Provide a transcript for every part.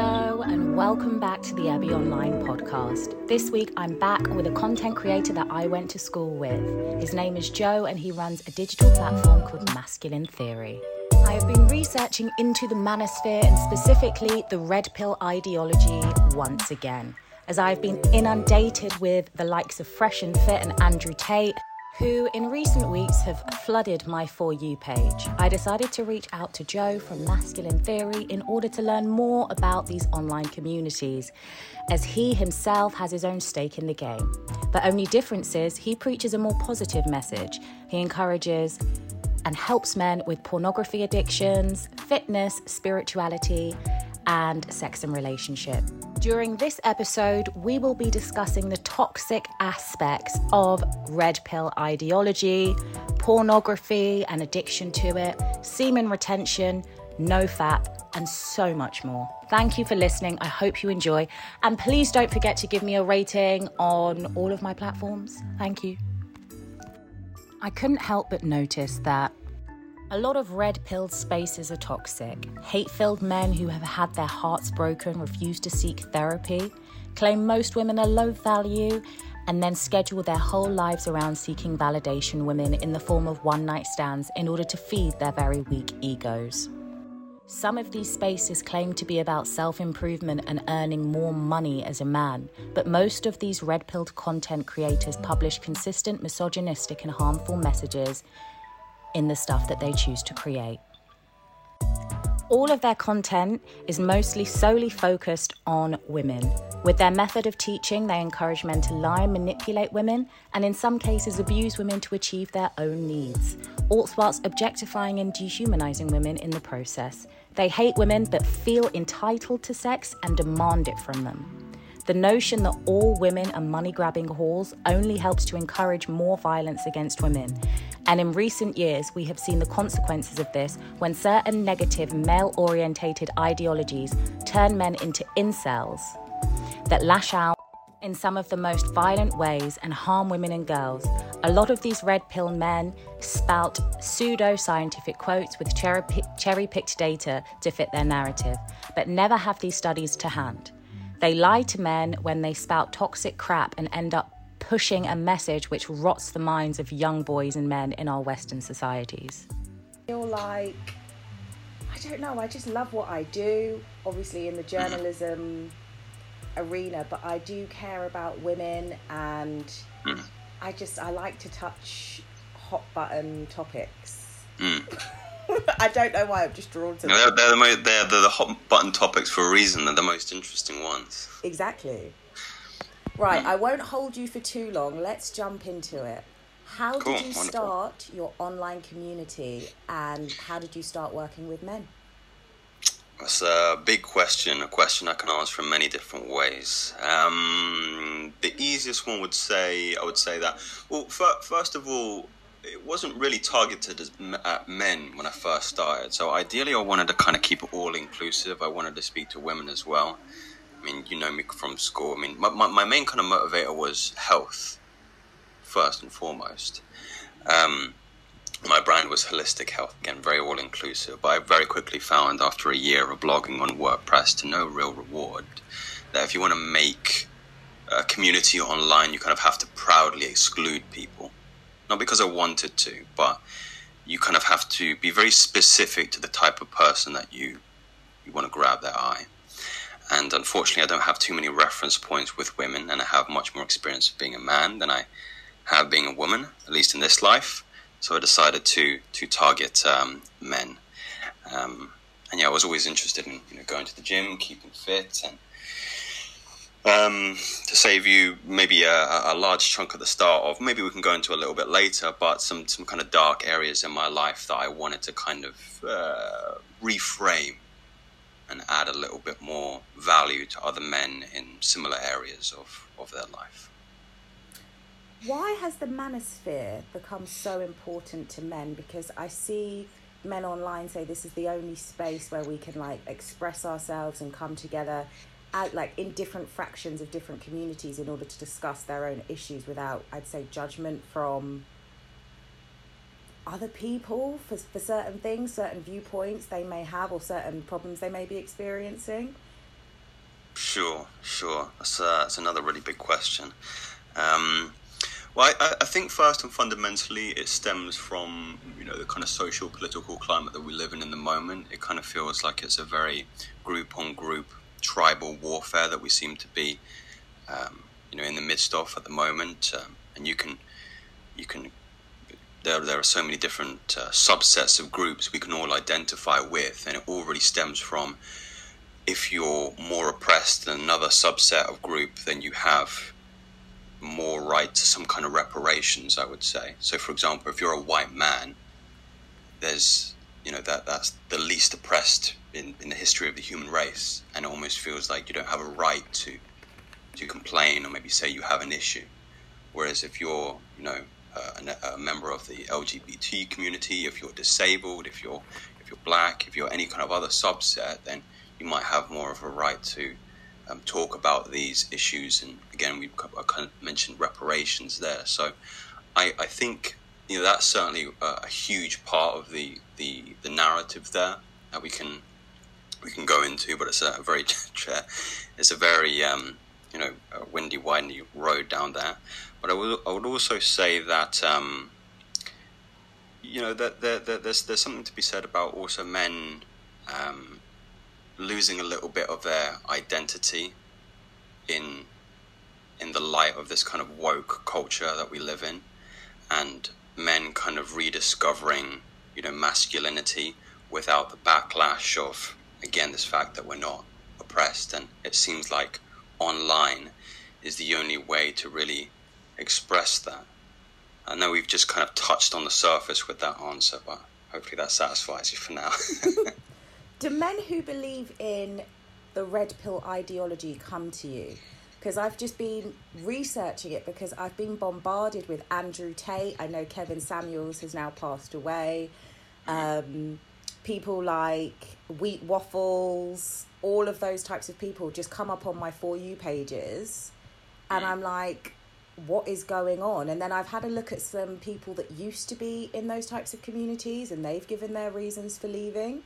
Hello, and welcome back to the Ebby Online podcast. This week, I'm back with a content creator that I went to school with. His name is Joe, and he runs a digital platform called Masculine Theory. I have been researching into the manosphere and specifically the red pill ideology once again, as I've been inundated with the likes of Fresh and Fit and Andrew Tate, who in recent weeks have flooded my For You page. I decided to reach out to Joe from Masculine Theory in order to learn more about these online communities, as he himself has his own stake in the game. The only difference is he preaches a more positive message. He encourages and helps men with pornography addictions, fitness, spirituality, and sex and relationship. During this episode, we will be discussing the toxic aspects of red pill ideology, pornography and addiction to it, semen retention, no fap, and so much more. Thank you for listening. I hope you enjoy. And please don't forget to give me a rating on all of my platforms. Thank you. I couldn't help but notice that a lot of red pilled spaces are toxic. Hate filled men who have had their hearts broken refuse to seek therapy, claim most women are low value, and then schedule their whole lives around seeking validation women in the form of one night stands in order to feed their very weak egos. Some of these spaces claim to be about self improvement and earning more money as a man, but most of these red pilled content creators publish consistent misogynistic and harmful messages in the stuff that they choose to create. All of their content is mostly solely focused on women. With their method of teaching, they encourage men to lie manipulate women, and in some cases, abuse women to achieve their own needs, all whilst objectifying and dehumanizing women in the process. They hate women but feel entitled to sex and demand it from them. The notion that all women are money grabbing whores only helps to encourage more violence against women. And in recent years, we have seen the consequences of this when certain negative male orientated ideologies turn men into incels that lash out in some of the most violent ways and harm women and girls. A lot of these red pill men spout pseudo scientific quotes with cherry picked data to fit their narrative, but never have these studies to hand. They lie to men when they spout toxic crap and end up pushing a message which rots the minds of young boys and men in our Western societies. I feel like, I don't know, I just love what I do, obviously in the journalism arena, but I do care about women and mm. I just, I like to touch hot button topics. Mm. I don't know why I'm just drawn to them. They're, they're, the most, they're, they're the hot button topics for a reason. They're the most interesting ones. Exactly. Right, mm. I won't hold you for too long. Let's jump into it. How cool, did you wonderful. start your online community and how did you start working with men? That's a big question, a question I can answer in many different ways. Um, the easiest one would say, I would say that, well, first of all, it wasn't really targeted as, at men when I first started. So ideally, I wanted to kind of keep it all inclusive. I wanted to speak to women as well. Mean, you know me from school. I mean, my, my, my main kind of motivator was health, first and foremost. Um, my brand was holistic health, again, very all inclusive. But I very quickly found after a year of blogging on WordPress to no real reward that if you want to make a community online, you kind of have to proudly exclude people not because I wanted to, but you kind of have to be very specific to the type of person that you you want to grab their eye. And unfortunately, I don't have too many reference points with women, and I have much more experience of being a man than I have being a woman, at least in this life. So I decided to to target um, men. Um, and yeah, I was always interested in you know going to the gym, keeping fit, and um, to save you maybe a, a, large chunk at the start of maybe we can go into a little bit later but some, some kind of dark areas in my life that i wanted to kind of uh, reframe and add a little bit more value to other men in similar areas of, of their life. Why has the manosphere become so important to men? Because i see men online say this is the only space where we can like express ourselves and come together out like in different fractions of different communities in order to discuss their own issues without I'd say judgment from other people for, for certain things, certain viewpoints they may have or certain problems they may be experiencing. Sure, sure. That's, uh, that's another really big question. Um, well, I, I, think first and fundamentally, it stems from you know the kind of social political climate that we live in in the moment. It kind of feels like it's a very group on group tribal warfare that we seem to be um, you know in the midst of at the moment. Um, and you can you can there there are so many different uh, subsets of groups we can all identify with, and it all really stems from if you're more oppressed than another subset of group, then you have more right to some kind of reparations. I would say. So, for example, if you're a white man, there's you know that that's the least oppressed in, in the history of the human race, and it almost feels like you don't have a right to to complain or maybe say you have an issue. Whereas if you're you know a, a member of the LGBT community, if you're disabled, if you're if you're black, if you're any kind of other subset, then you might have more of a right to um, talk about these issues. And again, we kind of mentioned reparations there. So I, I think you know that's certainly a, a, huge part of the, the the narrative there that we can we can go into. But it's a very it's a very um, you know windy, windy road down there. But I would I would also say that. Um, you know that there, there, there's there's something to be said about also men um, losing a little bit of their identity in in the light of this kind of woke culture that we live in and men kind of rediscovering you know masculinity without the backlash of again this fact that we're not oppressed and it seems like online is the only way to really express that i know we've just kind of touched on the surface with that answer but hopefully that satisfies you for now do men who believe in the red pill ideology come to you? Because I've just been researching it because I've been bombarded with Andrew Tate. I know Kevin Samuels has now passed away. Um, people like Wheat Waffles, all of those types of people just come up on my For You pages. And I'm like, what is going on? And then I've had a look at some people that used to be in those types of communities and they've given their reasons for leaving.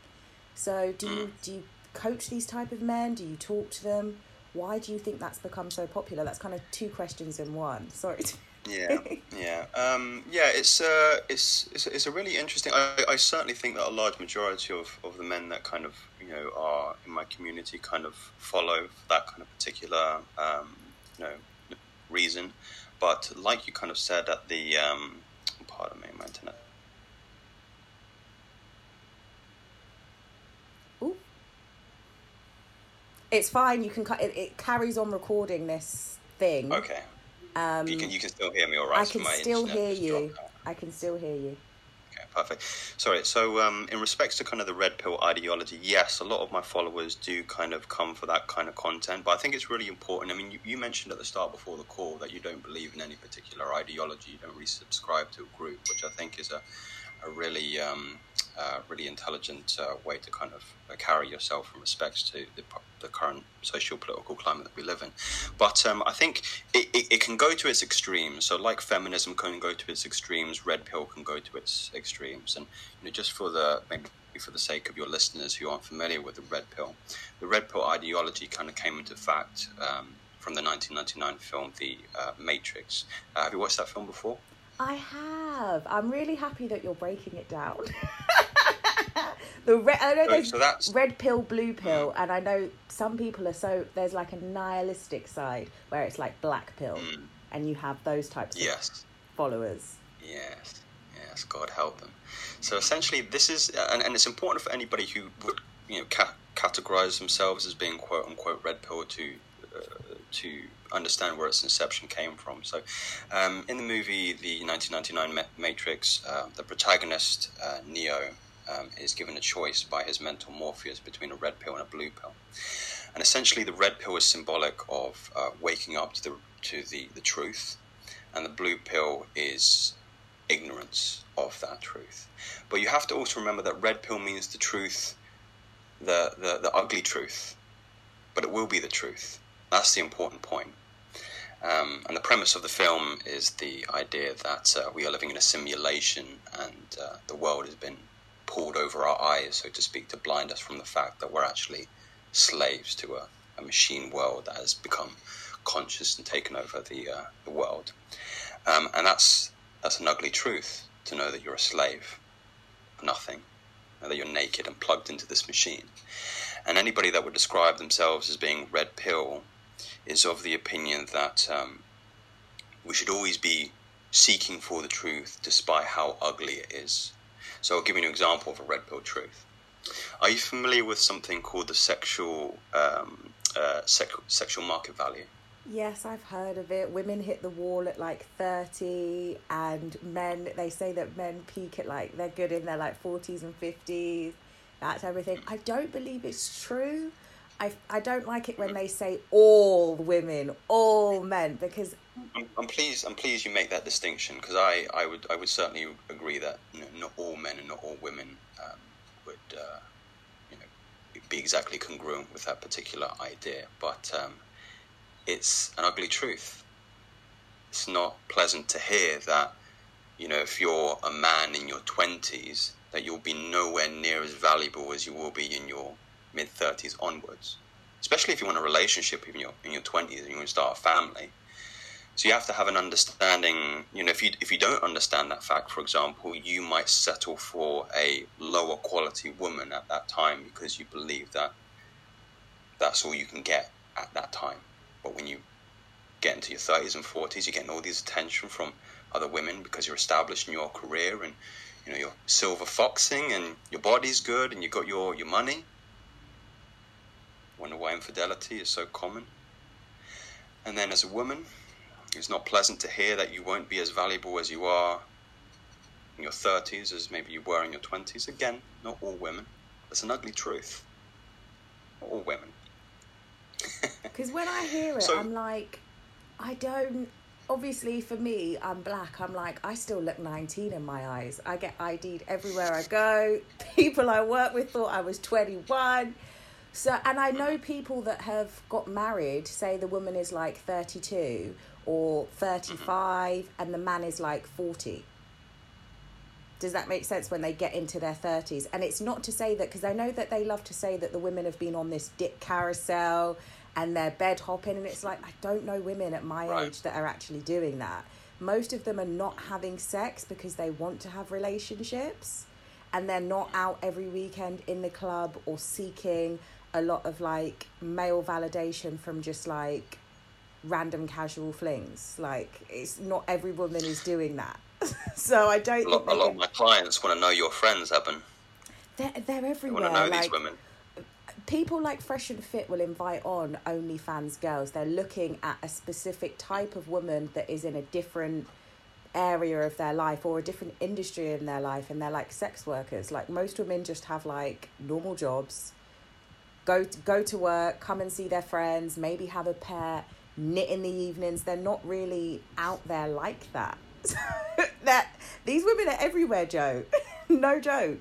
So do you do you coach these type of men? Do you talk to them? Why do you think that's become so popular? That's kind of two questions in one. Sorry. yeah, yeah, um, yeah. It's uh, it's, it's it's a really interesting. I, I certainly think that a large majority of, of the men that kind of you know are in my community kind of follow that kind of particular um, you know reason. But like you kind of said at the um, pardon me, my internet It's fine. You can cut it. It carries on recording this thing. Okay. Um, you can you can still hear me all right. I can still hear you. I can still hear you. Okay, perfect. Sorry. So, um, in respects to kind of the red pill ideology, yes, a lot of my followers do kind of come for that kind of content, but I think it's really important. I mean, you, you mentioned at the start before the call that you don't believe in any particular ideology. You don't really subscribe to a group, which I think is a a really um, uh, really intelligent uh, way to kind of uh, carry yourself in respects to the, the current social political climate that we live in. But um, I think it, it, it, can go to its extremes. So, like feminism can go to its extremes, red pill can go to its extremes. And you know, just for the maybe for the sake of your listeners who aren't familiar with the red pill, the red pill ideology kind of came into fact um, from the 1999 film The uh, Matrix. Uh, have you watched that film before? I have. I'm really happy that you're breaking it down. the red, I know there's so red pill, blue pill, and I know some people are so there's like a nihilistic side where it's like black pill, mm. and you have those types yes. of followers. Yes, yes, God help them. So essentially, this is, and, and it's important for anybody who would you know ca- categorize themselves as being quote unquote red pill to uh, to understand where its inception came from. So, um, in the movie, the 1999 Matrix, uh, the protagonist uh, Neo um, is given a choice by his mentor Morpheus between a red pill and a blue pill, and essentially the red pill is symbolic of uh, waking up to the to the, the truth, and the blue pill is ignorance of that truth. But you have to also remember that red pill means the truth, the, the, the ugly truth, but it will be the truth. That's the important point. Um, and the premise of the film is the idea that uh, we are living in a simulation and uh, the world has been pulled over our eyes, so to speak, to blind us from the fact that we're actually slaves to a, a machine world that has become conscious and taken over the uh, the world, um, and that's that's an ugly truth to know that you're a slave of nothing, that you're naked and plugged into this machine. And anybody that would describe themselves as being red pill is of the opinion that um, we should always be seeking for the truth despite how ugly it is. So I'll give you an example of a red pill truth. Are you familiar with something called the sexual um, uh, sec- sexual market value? Yes, I've heard of it. Women hit the wall at like 30, and men, they say that men peak at like, they're good in their like 40s and 50s, that everything. I don't believe it's true. I, I don't like it when they say all women, all men, because I'm, I'm pleased. I'm pleased you make that distinction because I, I would I would certainly agree that you know, not all men and not all women um, would uh, you know be exactly congruent with that particular idea. But um, it's an ugly truth. It's not pleasant to hear that, you know, if you're a man in your 20s, that you'll be nowhere near as valuable as you will be in your mid 30s onwards. Especially if you want a relationship in your in your 20s and you want to start a family. So you have to have an understanding. You know, if you if you don't understand that fact, for example, you might settle for a lower quality woman at that time because you believe that that's all you can get at that time. But when you get into your 30s and 40s, you're getting all this attention from other women because you're established in your career and you know you're silver foxing and your body's good and you got your, your money. Wonder why infidelity is so common. And then as a woman, it's not pleasant to hear that you won't be as valuable as you are in your 30s as maybe you were in your 20s. Again, not all women. That's an ugly truth. Not all women. Because when I hear it, So- I'm like, I don't. Obviously, for me, I'm black. I'm like, I still look 19 in my eyes. I get ID'd everywhere I go. People I work with thought I was 21. So, and I know people that have got married, say the woman is like 32 or 35, and the man is like 40. Does that make sense when they get into their 30s? And it's not to say that, because I know that they love to say that the women have been on this dick carousel and they're bed hopping. And it's like, I don't know women at my Right. age that are actually doing that. Most of them are not having sex because they want to have relationships and they're not out every weekend in the club or seeking a lot of like male validation from just like random casual flings. Like, it's not every woman is doing that. so I don't A lot, a lot of my clients want to know your friends, Eben. they're, they're They everywhere. want to know like, these women. people like Fresh and Fit will invite on OnlyFans girls. They're looking at a specific type of woman that is in a different area of their life or a different industry in their life, and they're like sex workers. Like most women just have like normal jobs, go to, go to work, come and see their friends, maybe have a pet, knit in the evenings. They're not really out there like that. that these women are everywhere, Joe. no joke.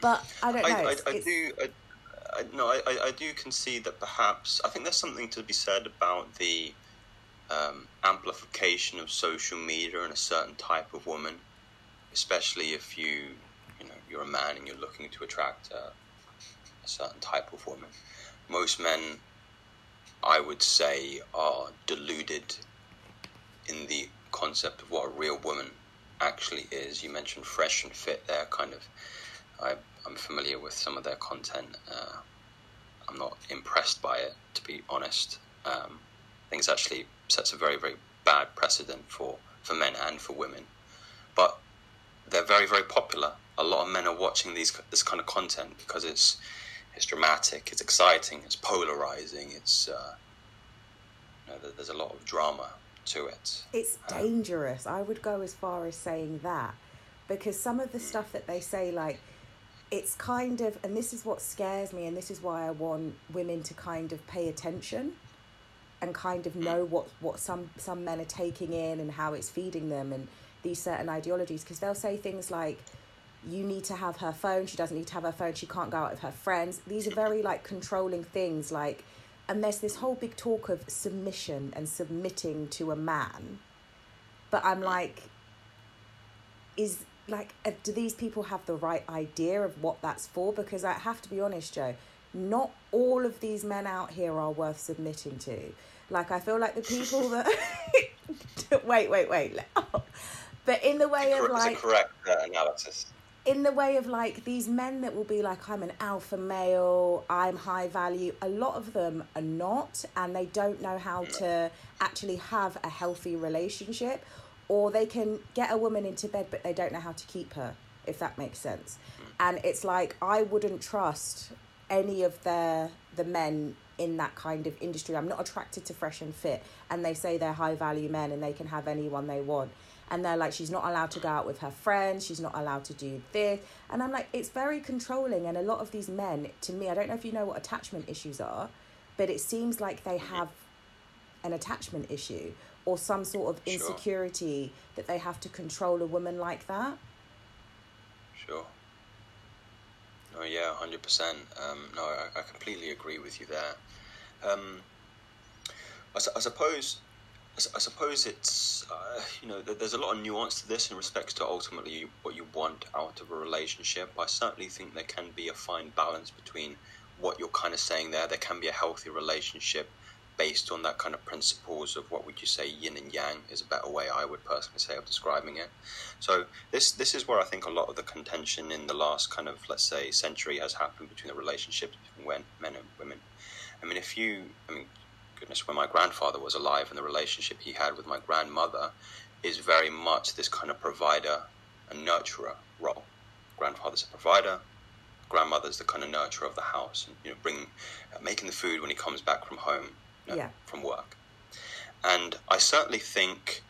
But I don't know. I, I, I do. I, I, no, I, I- I do concede that perhaps I think there's something to be said about the um, amplification of social media and a certain type of woman, especially if you, you know, you're a man and you're looking to attract a, a certain type of woman. Most men, I would say, are deluded in the concept of what a real woman actually is. You mentioned fresh and fit there, kind of. I, I'm familiar with some of their content. Uh, I'm not impressed by it, to be honest. Um, I think it actually sets a very, very bad precedent for, for men and for women. But they're very, very popular. A lot of men are watching these this kind of content because it's it's dramatic, it's exciting, it's polarizing. It's uh, you know, there's a lot of drama to it. It's um, dangerous. I would go as far as saying that because some of the hmm. stuff that they say, like, it's kind of, and this is what scares me, and this is why I want women to kind of pay attention and kind of hmm. know what, what some, some men are taking in and how it's feeding them and these certain ideologies because they'll say things like, you need to have her phone, she doesn't need to have her phone, she can't go out with her friends. These are very like controlling things, like, and there's this whole big talk of submission and submitting to a man but i'm like is like uh, do these people have the right idea of what that's for because i have to be honest joe not all of these men out here are worth submitting to. Like I feel like the people that wait, wait, wait. But in the way of like correct uh, analysis. In the way of like these men that will be like, I'm an alpha male, I'm high value. A lot of them are not, and they don't know how to actually have a healthy relationship, or they can get a woman into bed, but they don't know how to keep her. If that makes sense, and it's like I wouldn't trust any of the the men in that kind of industry. I'm not attracted to fresh and fit, and they say they're high value men and they can have anyone they want and they're like she's not allowed to go out with her friends. She's not allowed to do this. And i'm like it's very controlling. And a lot of these men to me i don't know if you know what attachment issues are but it seems like they have an attachment issue or some sort of insecurity sure. that they have to control a woman like that. Sure. Oh yeah 100% um, no I, I completely agree with you there. Um, I, I suppose I suppose it's uh, you know there's a lot of nuance to this in respects to ultimately what you want out of a relationship. I certainly think there can be a fine balance between what you're kind of saying there. There can be a healthy relationship based on that kind of principles of what would you say yin and yang is a better way I would personally say of describing it. So this this is where I think a lot of the contention in the last kind of let's say century has happened between the relationships between men and women. I mean, if you I mean goodness, when my grandfather was alive and the relationship he had with my grandmother is very much this kind of provider and nurturer role. Grandfather's a provider, grandmother's the kind of nurturer of the house, and you know, bringing, uh, making the food when he comes back from home, you know, yeah. from work. And I certainly think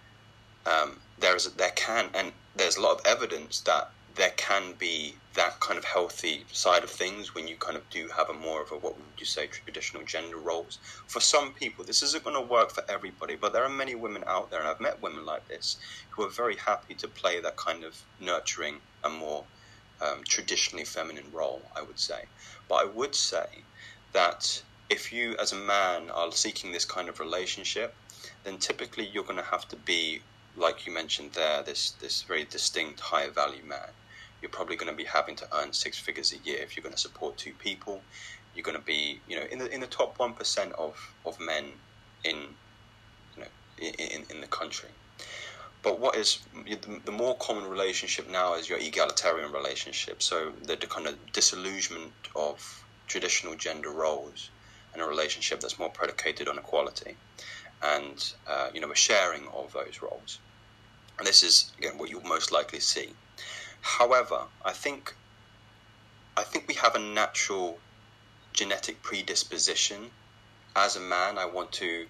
um, there is there can and there's a lot of evidence that there can be that kind of healthy side of things when you kind of do have a more of a what would you say traditional gender roles. For some people this isn't going to work for everybody but there are many women out there and i've met women like this who are very happy to play that kind of nurturing and more um, traditionally feminine role i would say. But i would say that if you as a man are seeking this kind of relationship then typically you're going to have to be like you mentioned there this this very distinct higher value man you're probably going to be having to earn six figures a year if you're going to support two people. You're going to be, you know, in the in the top one percent of, of men in, you know, in, in the country. But what is the more common relationship now is your egalitarian relationship. So the, kind of disillusionment of traditional gender roles and a relationship that's more predicated on equality and uh, you know a sharing of those roles. And this is again what you'll most likely see. However, I think I think we have a natural genetic predisposition. As a man, I want to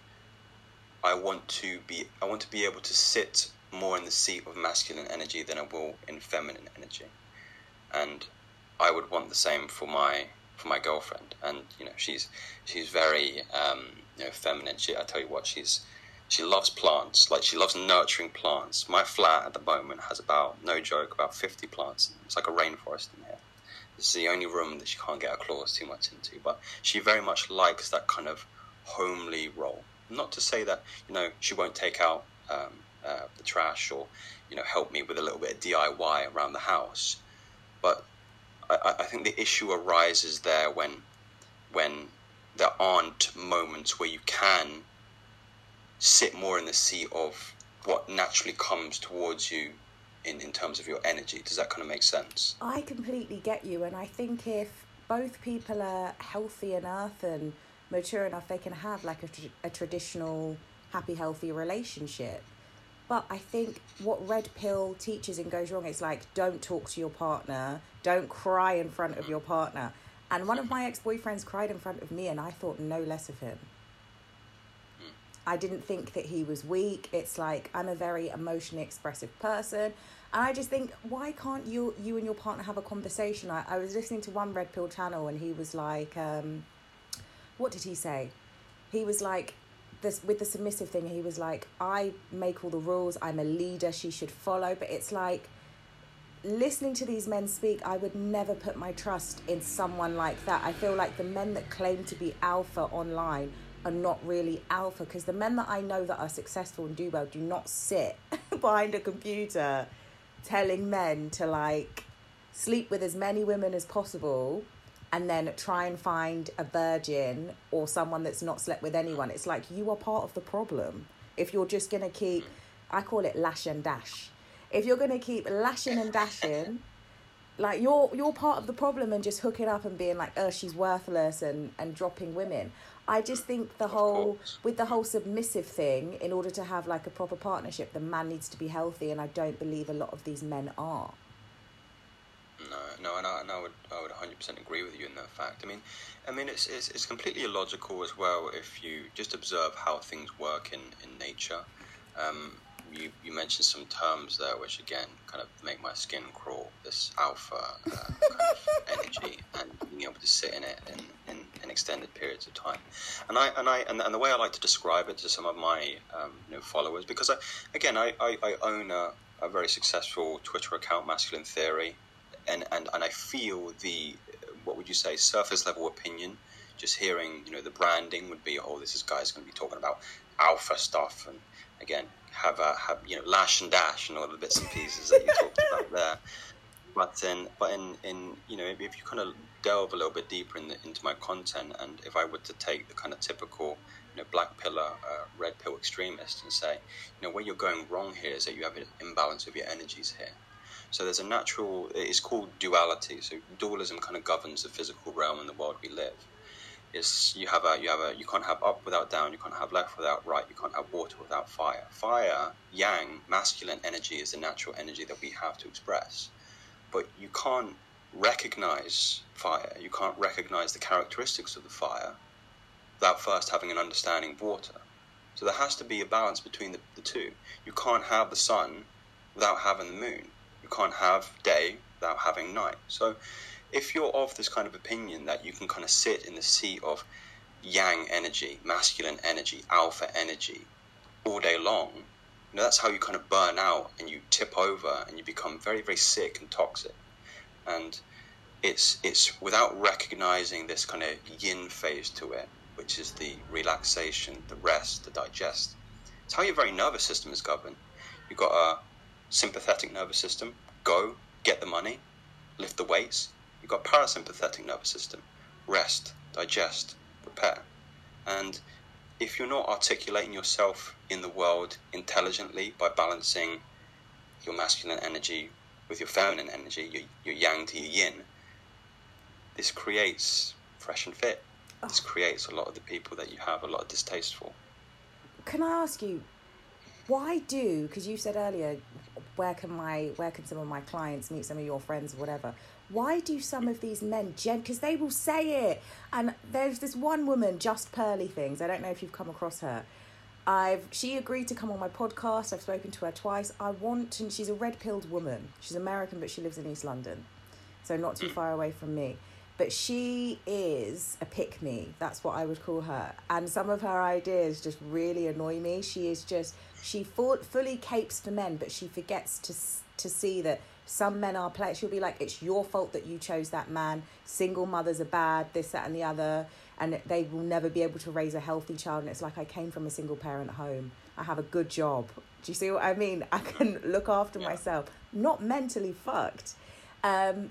I want to be I want to be able to sit more in the seat of masculine energy than I will in feminine energy. And I would want the same for my for my girlfriend. And you know, she's she's very um, you know feminine. She I tell you what, she's she loves plants, like she loves nurturing plants. My flat at the moment has about, no joke, about 50 plants. It's like a rainforest in here. This is the only room that she can't get her claws too much into, but she very much likes that kind of homely role. Not to say that, you know, she won't take out um, uh, the trash or, you know, help me with a little bit of DIY around the house, but I, I think the issue arises there when, when there aren't moments where you can sit more in the seat of what naturally comes towards you in, in terms of your energy. Does that kind of make sense? I completely get you. And I think if both people are healthy enough and mature enough, they can have like a, a traditional, happy, healthy relationship. But I think what Red Pill teaches and goes wrong is like, don't talk to your partner, don't cry in front of your partner. And one of my ex boyfriends cried in front of me, and I thought no less of him. I didn't think that he was weak. It's like I'm a very emotionally expressive person. And I just think, why can't you you and your partner have a conversation? I, I was listening to one Red Pill channel and he was like, um, what did he say? He was like, this with the submissive thing, he was like, I make all the rules, I'm a leader, she should follow. But it's like listening to these men speak, I would never put my trust in someone like that. I feel like the men that claim to be alpha online are not really alpha because the men that I know that are successful and do well do not sit behind a computer telling men to like sleep with as many women as possible and then try and find a virgin or someone that's not slept with anyone. It's like you are part of the problem. If you're just going to keep, I call it lash and dash. If you're going to keep lashing and dashing, like you're you're part of the problem and just hooking up and being like, oh, she's worthless and and dropping women. I just think the whole with the whole submissive thing, in order to have like a proper partnership, the man needs to be healthy, and I don't believe a lot of these men are. No, no, and I, and I would, I would 100% agree with you in that fact. I mean, I mean, it's, it's, it's completely illogical as well if you just observe how things work in, in nature. Um, you, you mentioned some terms there which again kind of make my skin crawl. This alpha uh, kind of energy and being able to sit in it in, in, in, extended periods of time. And I and I and, and the way I like to describe it to some of my um, you know, followers because I again I, I, I own a, a very successful Twitter account, Masculine Theory, and, and, and I feel the what would you say surface level opinion. Just hearing you know the branding would be oh this is guy's going to be talking about alpha stuff and again have a have you know lash and dash and all the bits and pieces that you talked about there. But in but in, in you know if, if you kind of delve a little bit deeper in the, into my content and if I were to take the kind of typical you know black pillar uh, red pill extremist and say you know where you're going wrong here is that you have an imbalance of your energies here. So there's a natural it's called duality. So dualism kind of governs the physical realm and the world we live is you have a you have a you can't have up without down, you can't have left without right, you can't have water without fire. Fire, yang, masculine energy is the natural energy that we have to express. But you can't recognize fire, you can't recognize the characteristics of the fire without first having an understanding of water. So there has to be a balance between the, the two. You can't have the sun without having the moon. You can't have day without having night. So if you're of this kind of opinion that you can kind of sit in the seat of yang energy, masculine energy, alpha energy all day long, you know, that's how you kind of burn out and you tip over and you become very, very sick and toxic. And it's it's without recognizing this kind of yin phase to it, which is the relaxation, the rest, the digest. It's how your very nervous system is governed. You've got a sympathetic nervous system, go, get the money, lift the weights, You've got parasympathetic nervous system, rest, digest, repair. And if you're not articulating yourself in the world intelligently by balancing your masculine energy with your feminine energy, your, your yang to your yin, this creates fresh and fit. Oh. This creates a lot of the people that you have a lot of distaste for. Can I ask you, why do? Because you said earlier, where can my where can some of my clients meet some of your friends or whatever? why do some of these men gen because they will say it. And there's this one woman just pearly things i don't know if you've come across her. I've she agreed to come on my podcast. I've spoken to her twice. I want and she's a red pilled woman. She's american but she lives in east london. So not too far away from me but she is a pick me that's what i would call her and some of her ideas just really annoy me she is just she full, fully capes for men but she forgets to to see that some men are players. She'll be like, it's your fault that you chose that man. Single mothers are bad, this, that, and the other. And they will never be able to raise a healthy child. And it's like, I came from a single parent home. I have a good job. Do you see what I mean? I can look after yeah. myself, not mentally fucked. Um,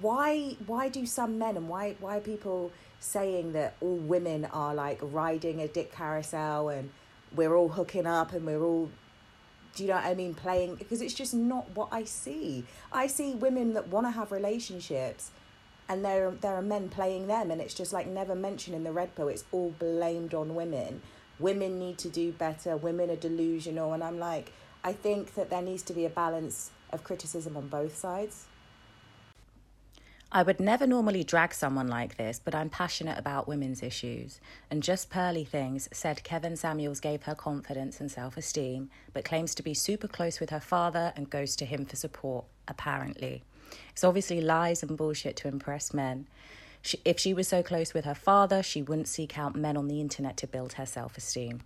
why why do some men and why why are people saying that all women are like riding a dick carousel and we're all hooking up and we're all do you know what I mean? Playing because it's just not what I see. I see women that want to have relationships, and there there are men playing them, and it's just like never mentioned in the red pill. It's all blamed on women. Women need to do better. Women are delusional, and I'm like, I think that there needs to be a balance of criticism on both sides. I would never normally drag someone like this, but I'm passionate about women's issues. And Just Pearly Things said Kevin Samuels gave her confidence and self esteem, but claims to be super close with her father and goes to him for support, apparently. It's obviously lies and bullshit to impress men. She, if she was so close with her father, she wouldn't seek out men on the internet to build her self esteem.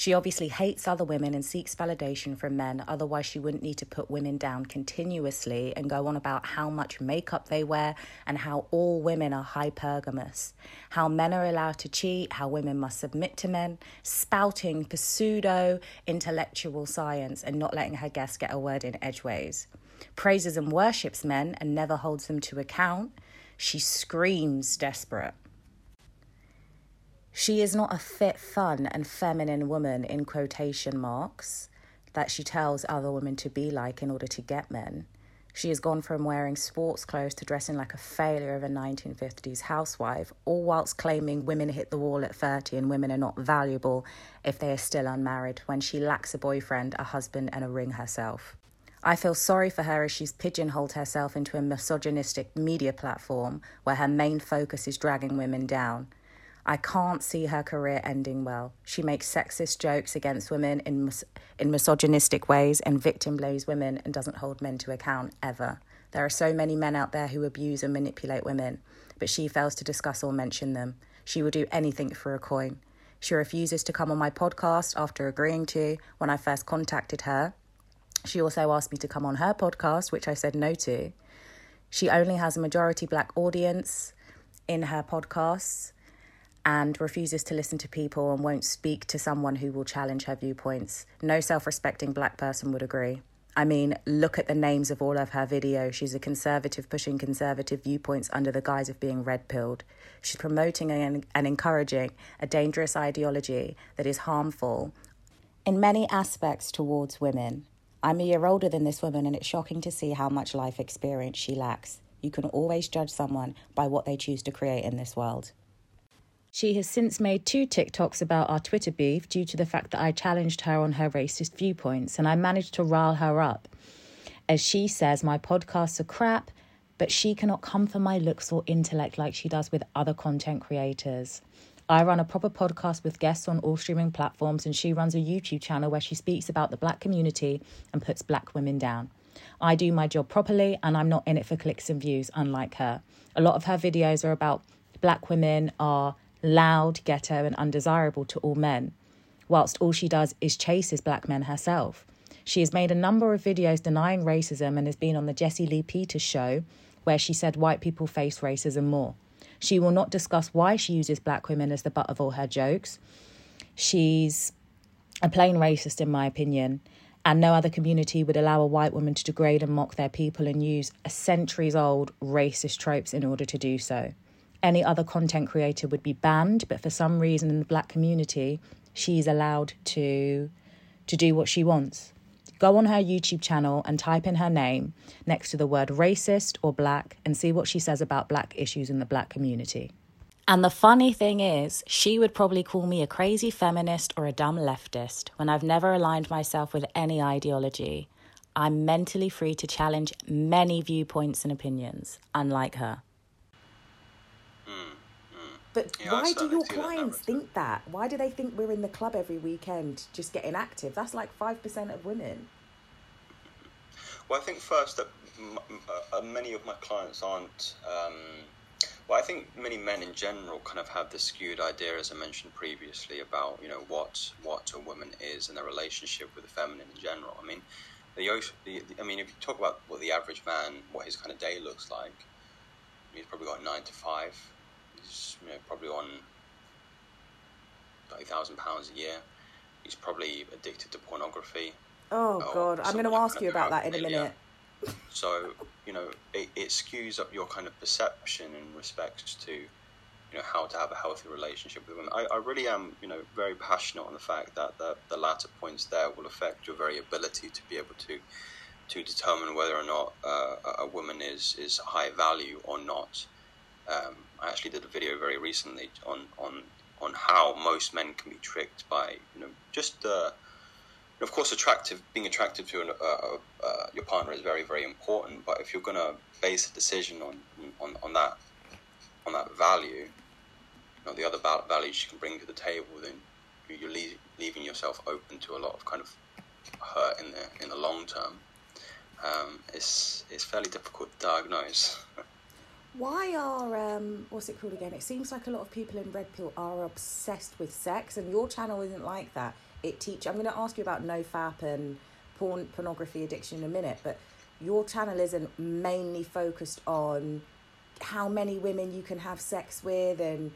She obviously hates other women and seeks validation from men, otherwise, she wouldn't need to put women down continuously and go on about how much makeup they wear and how all women are hypergamous, how men are allowed to cheat, how women must submit to men, spouting pseudo intellectual science and not letting her guests get a word in edgeways. Praises and worships men and never holds them to account She screams desperate. She is not a fit, fun, and feminine woman in quotation marks that she tells other women to be like in order to get men. She has gone from wearing sports clothes to dressing like a failure of a 1950s housewife, all whilst claiming women hit the wall at 30 and women are not valuable if they are still unmarried when she lacks a boyfriend, a husband, and a ring herself. I feel sorry for her as she's pigeonholed herself into a misogynistic media platform where her main focus is dragging women down. I can't see her career ending well. She makes sexist jokes against women in, mis- in misogynistic ways and victim blames women and doesn't hold men to account ever. There are so many men out there who abuse and manipulate women, but she fails to discuss or mention them. She will do anything for a coin. She refuses to come on my podcast after agreeing to when I first contacted her. She also asked me to come on her podcast, which I said no to. She only has a majority black audience in her podcasts and refuses to listen to people and won't speak to someone who will challenge her viewpoints. No self respecting black person would agree. I mean, look at the names of all of her videos. She's a conservative pushing conservative viewpoints under the guise of being red pilled. She's promoting and, and encouraging a dangerous ideology that is harmful in many aspects towards women. I'm a year older than this woman, and it's shocking to see how much life experience she lacks. You can always judge someone by what they choose to create in this world. She has since made two TikToks about our Twitter beef due to the fact that I challenged her on her racist viewpoints and I managed to rile her up. As she says, my podcasts are crap, but she cannot come for my looks or intellect like she does with other content creators. I run a proper podcast with guests on all streaming platforms, and she runs a YouTube channel where she speaks about the black community and puts black women down. I do my job properly, and I'm not in it for clicks and views, unlike her. A lot of her videos are about black women are loud, ghetto, and undesirable to all men, whilst all she does is chases black men herself. She has made a number of videos denying racism and has been on the Jesse Lee Peters show, where she said white people face racism more. She will not discuss why she uses black women as the butt of all her jokes. She's a plain racist, in my opinion, and no other community would allow a white woman to degrade and mock their people and use a centuries old racist tropes in order to do so any other content creator would be banned, but for some reason in the black community, she's allowed to to do what she wants. Go on her YouTube channel and type in her name next to the word racist or black and see what she says about black issues in the black community. And the funny thing is, she would probably call me a crazy feminist or a dumb leftist when I've never aligned myself with any ideology. I'm mentally free to challenge many viewpoints and opinions, unlike her. But yeah, why do your clients that think that? Why do they think we're in the club every weekend just getting active? That's like 5% of women. Well, I think first that m- uh, uh, many of my clients aren't. Um, well, I think many men in general kind of have this skewed idea, as I mentioned previously, about you know what what a woman is and their relationship with the feminine in general. I mean, the, the, the I mean, if you talk about what the average man, what his kind of day looks like, he's probably got nine to five He's you know, probably on thirty thousand pounds a year. He's probably addicted to pornography. Oh God, I'm going to ask you about that in a minute. so you know, it, it skews up your kind of perception in respect to you know how to have a healthy relationship with women. I, I really am you know very passionate on the fact that the, the latter points there will affect your very ability to be able to to determine whether or not uh, a woman is is high value or not. Um, I actually did a video very recently on on on how most men can be tricked by you know just uh, of course attractive being attractive to an, uh, uh, uh, your partner is very very important but if you're going to base a decision on, on on that on that value know, the other values you can bring to the table then you're leaving yourself open to a lot of kind of hurt in the in the long term. Um, it's it's fairly difficult to diagnose Why are um what's it called again? It seems like a lot of people in Red Pill are obsessed with sex, and your channel isn't like that. It teach. I'm going to ask you about no fap and porn pornography addiction in a minute, but your channel isn't mainly focused on how many women you can have sex with and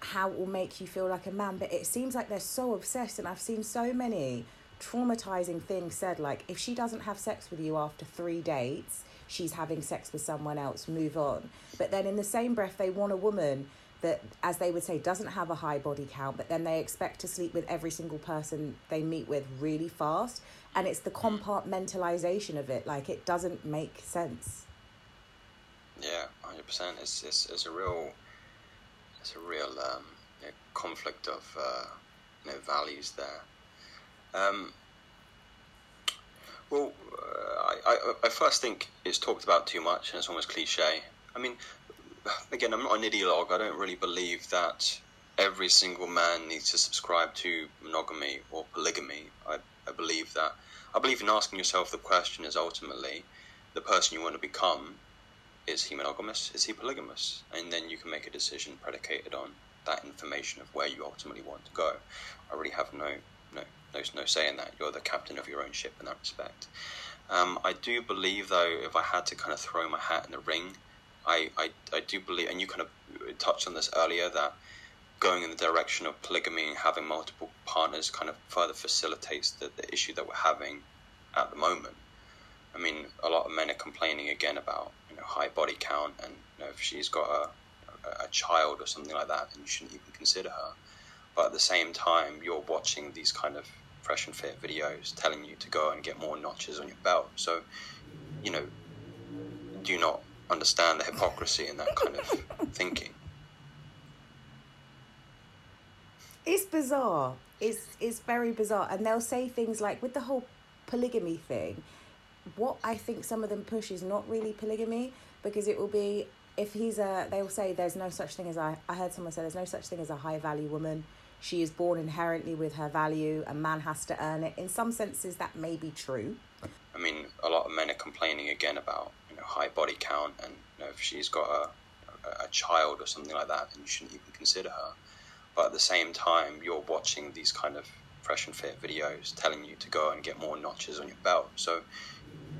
how it will make you feel like a man. But it seems like they're so obsessed, and I've seen so many traumatizing things said like if she doesn't have sex with you after three dates she's having sex with someone else, move on. But then in the same breath, they want a woman that, as they would say, doesn't have a high body count, but then they expect to sleep with every single person they meet with really fast. And it's the compartmentalization of it. Like, it doesn't make sense. Yeah, hundred percent. It's, it's it's a real it's a real um, you know, conflict of uh, you know, values there. Um, well, uh, I, I, I first think it's talked about too much and it's almost cliche. I mean, again, I'm not an ideologue. I don't really believe that every single man needs to subscribe to monogamy or polygamy. I, I believe that. I believe in asking yourself the question is ultimately the person you want to become is he monogamous? Is he polygamous? And then you can make a decision predicated on that information of where you ultimately want to go. I really have no no no, no say in that. You're the captain of your own ship in that respect. Um, I do believe, though, if I had to kind of throw my hat in the ring, I, I, I do believe, and you kind of touched on this earlier, that going in the direction of polygamy and having multiple partners kind of further facilitates the, the issue that we're having at the moment. I mean, a lot of men are complaining again about you know high body count, and you know, if she's got a, a child or something like that, then you shouldn't even consider her. But at the same time, you're watching these kind of fresh and fit videos telling you to go and get more notches on your belt. So, you know, do not understand the hypocrisy in that kind of thinking? It's bizarre. It's it's very bizarre, and they'll say things like with the whole polygamy thing. What I think some of them push is not really polygamy because it will be if he's a. They'll say there's no such thing as I. I heard someone say there's no such thing as a high value woman she is born inherently with her value, a man has to earn it. In some senses, that may be true. I mean, a lot of men are complaining again about you know high body count, and you know, if she's got a, a child or something like that, then you shouldn't even consider her. But at the same time, you're watching these kind of fresh and fit videos telling you to go and get more notches on your belt. So,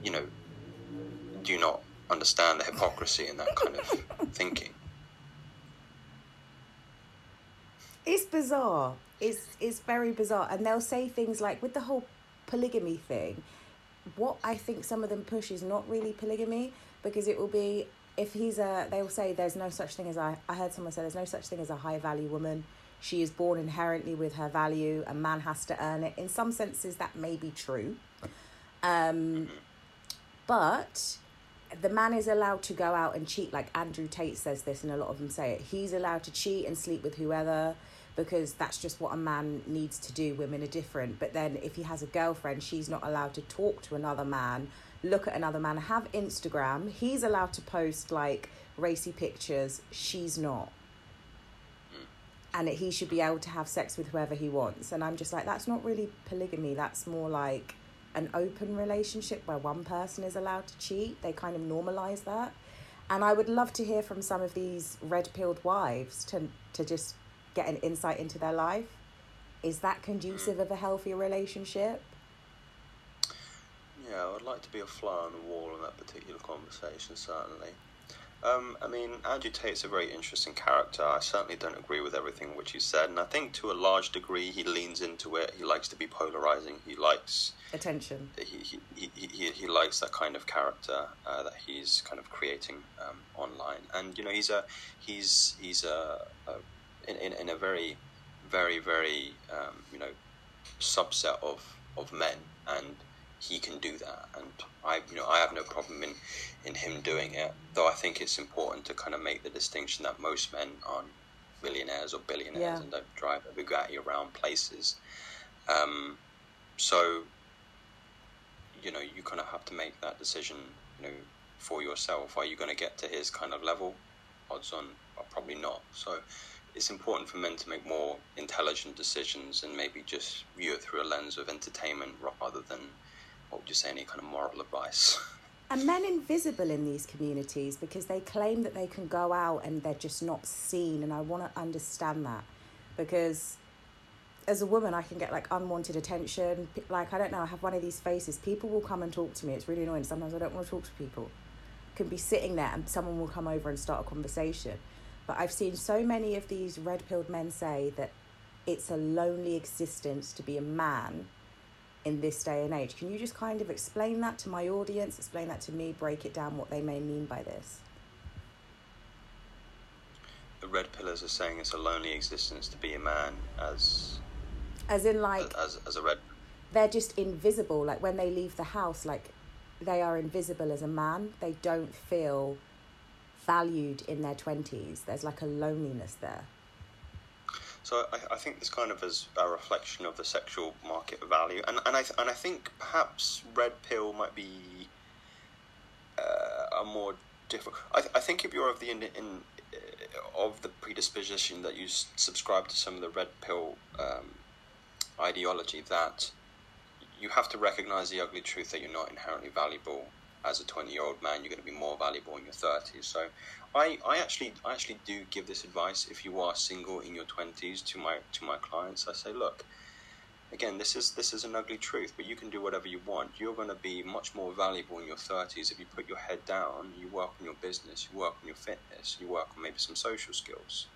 you know, do you not understand the hypocrisy in that kind of thinking? It's bizarre. It's it's very bizarre, and they'll say things like with the whole polygamy thing. What I think some of them push is not really polygamy because it will be if he's a. They'll say there's no such thing as I. I heard someone say there's no such thing as a high value woman. She is born inherently with her value. A man has to earn it. In some senses, that may be true. Um, but the man is allowed to go out and cheat like andrew tate says this and a lot of them say it he's allowed to cheat and sleep with whoever because that's just what a man needs to do. Women are different. But then if he has a girlfriend, she's not allowed to talk to another man, look at another man, have Instagram. He's allowed to post like racy pictures. She's not. And he should be able to have sex with whoever he wants. And I'm just like, that's not really polygamy. That's more like an open relationship where one person is allowed to cheat. They kind of normalize that. And I would love to hear from some of these red pilled wives to to just get an insight into their life. Is that conducive of a healthier relationship? Yeah, I would like to be a fly on the wall in that particular conversation, certainly. Um, I mean, Andrew Tate's a very interesting character. I certainly don't agree with everything which he said, and I think to a large degree he leans into it. He likes to be polarizing. He likes attention. He he, he, he, he likes that kind of character uh, that he's kind of creating um, online, and you know he's a he's he's a, a in, in, in a very, very, very, um, you know, subset of, of men, and he can do that. And I, you know, I have no problem in, in him doing it. Though I think it's important to kind of make the distinction that most men aren't millionaires or billionaires yeah. and don't drive a Bugatti around places. Um, so, you know, you kind of have to make that decision, you know, for yourself. Are you going to get to his kind of level? Odds on, probably not. So, it's important for men to make more intelligent decisions and maybe just view it through a lens of entertainment rather than would you say any kind of moral advice? And men invisible in these communities because they claim that they can go out and they're just not seen and i want to understand that because as a woman i can get like unwanted attention. Like i don't know i have one of these faces. People will come and talk to me. It's really annoying. Sometimes i don't want to talk to people. Can be sitting there and someone will come over and start a conversation. But I've seen so many of these red pilled men say that it's a lonely existence to be a man in this day and age. Can you just kind of explain that to my audience, explain that to me, break it down what they may mean by this? The red pillers are saying it's a lonely existence to be a man as as in like as, as a red they're just invisible. Like when they leave the house like they are invisible as a man. They don't feel valued in their 20s there's like a loneliness there so I, I think this kind of is a reflection of the sexual market value, and and I and I think perhaps red pill might be uh, a more different. I, I think if you're of the in, in uh, of the predisposition that you subscribe to some of the red pill um, ideology, that you have to recognize the ugly truth that you're not inherently valuable as a 20 year old man. You're going to be more valuable in your 30s. So I, I actually I actually do give this advice if you are single in your 20s to my to my clients. I say, look, again, this is this is an ugly truth, but you can do whatever you want. You're going to be much more valuable in your 30s if you put your head down, you work on your business, you work on your fitness, you work on maybe some social skills,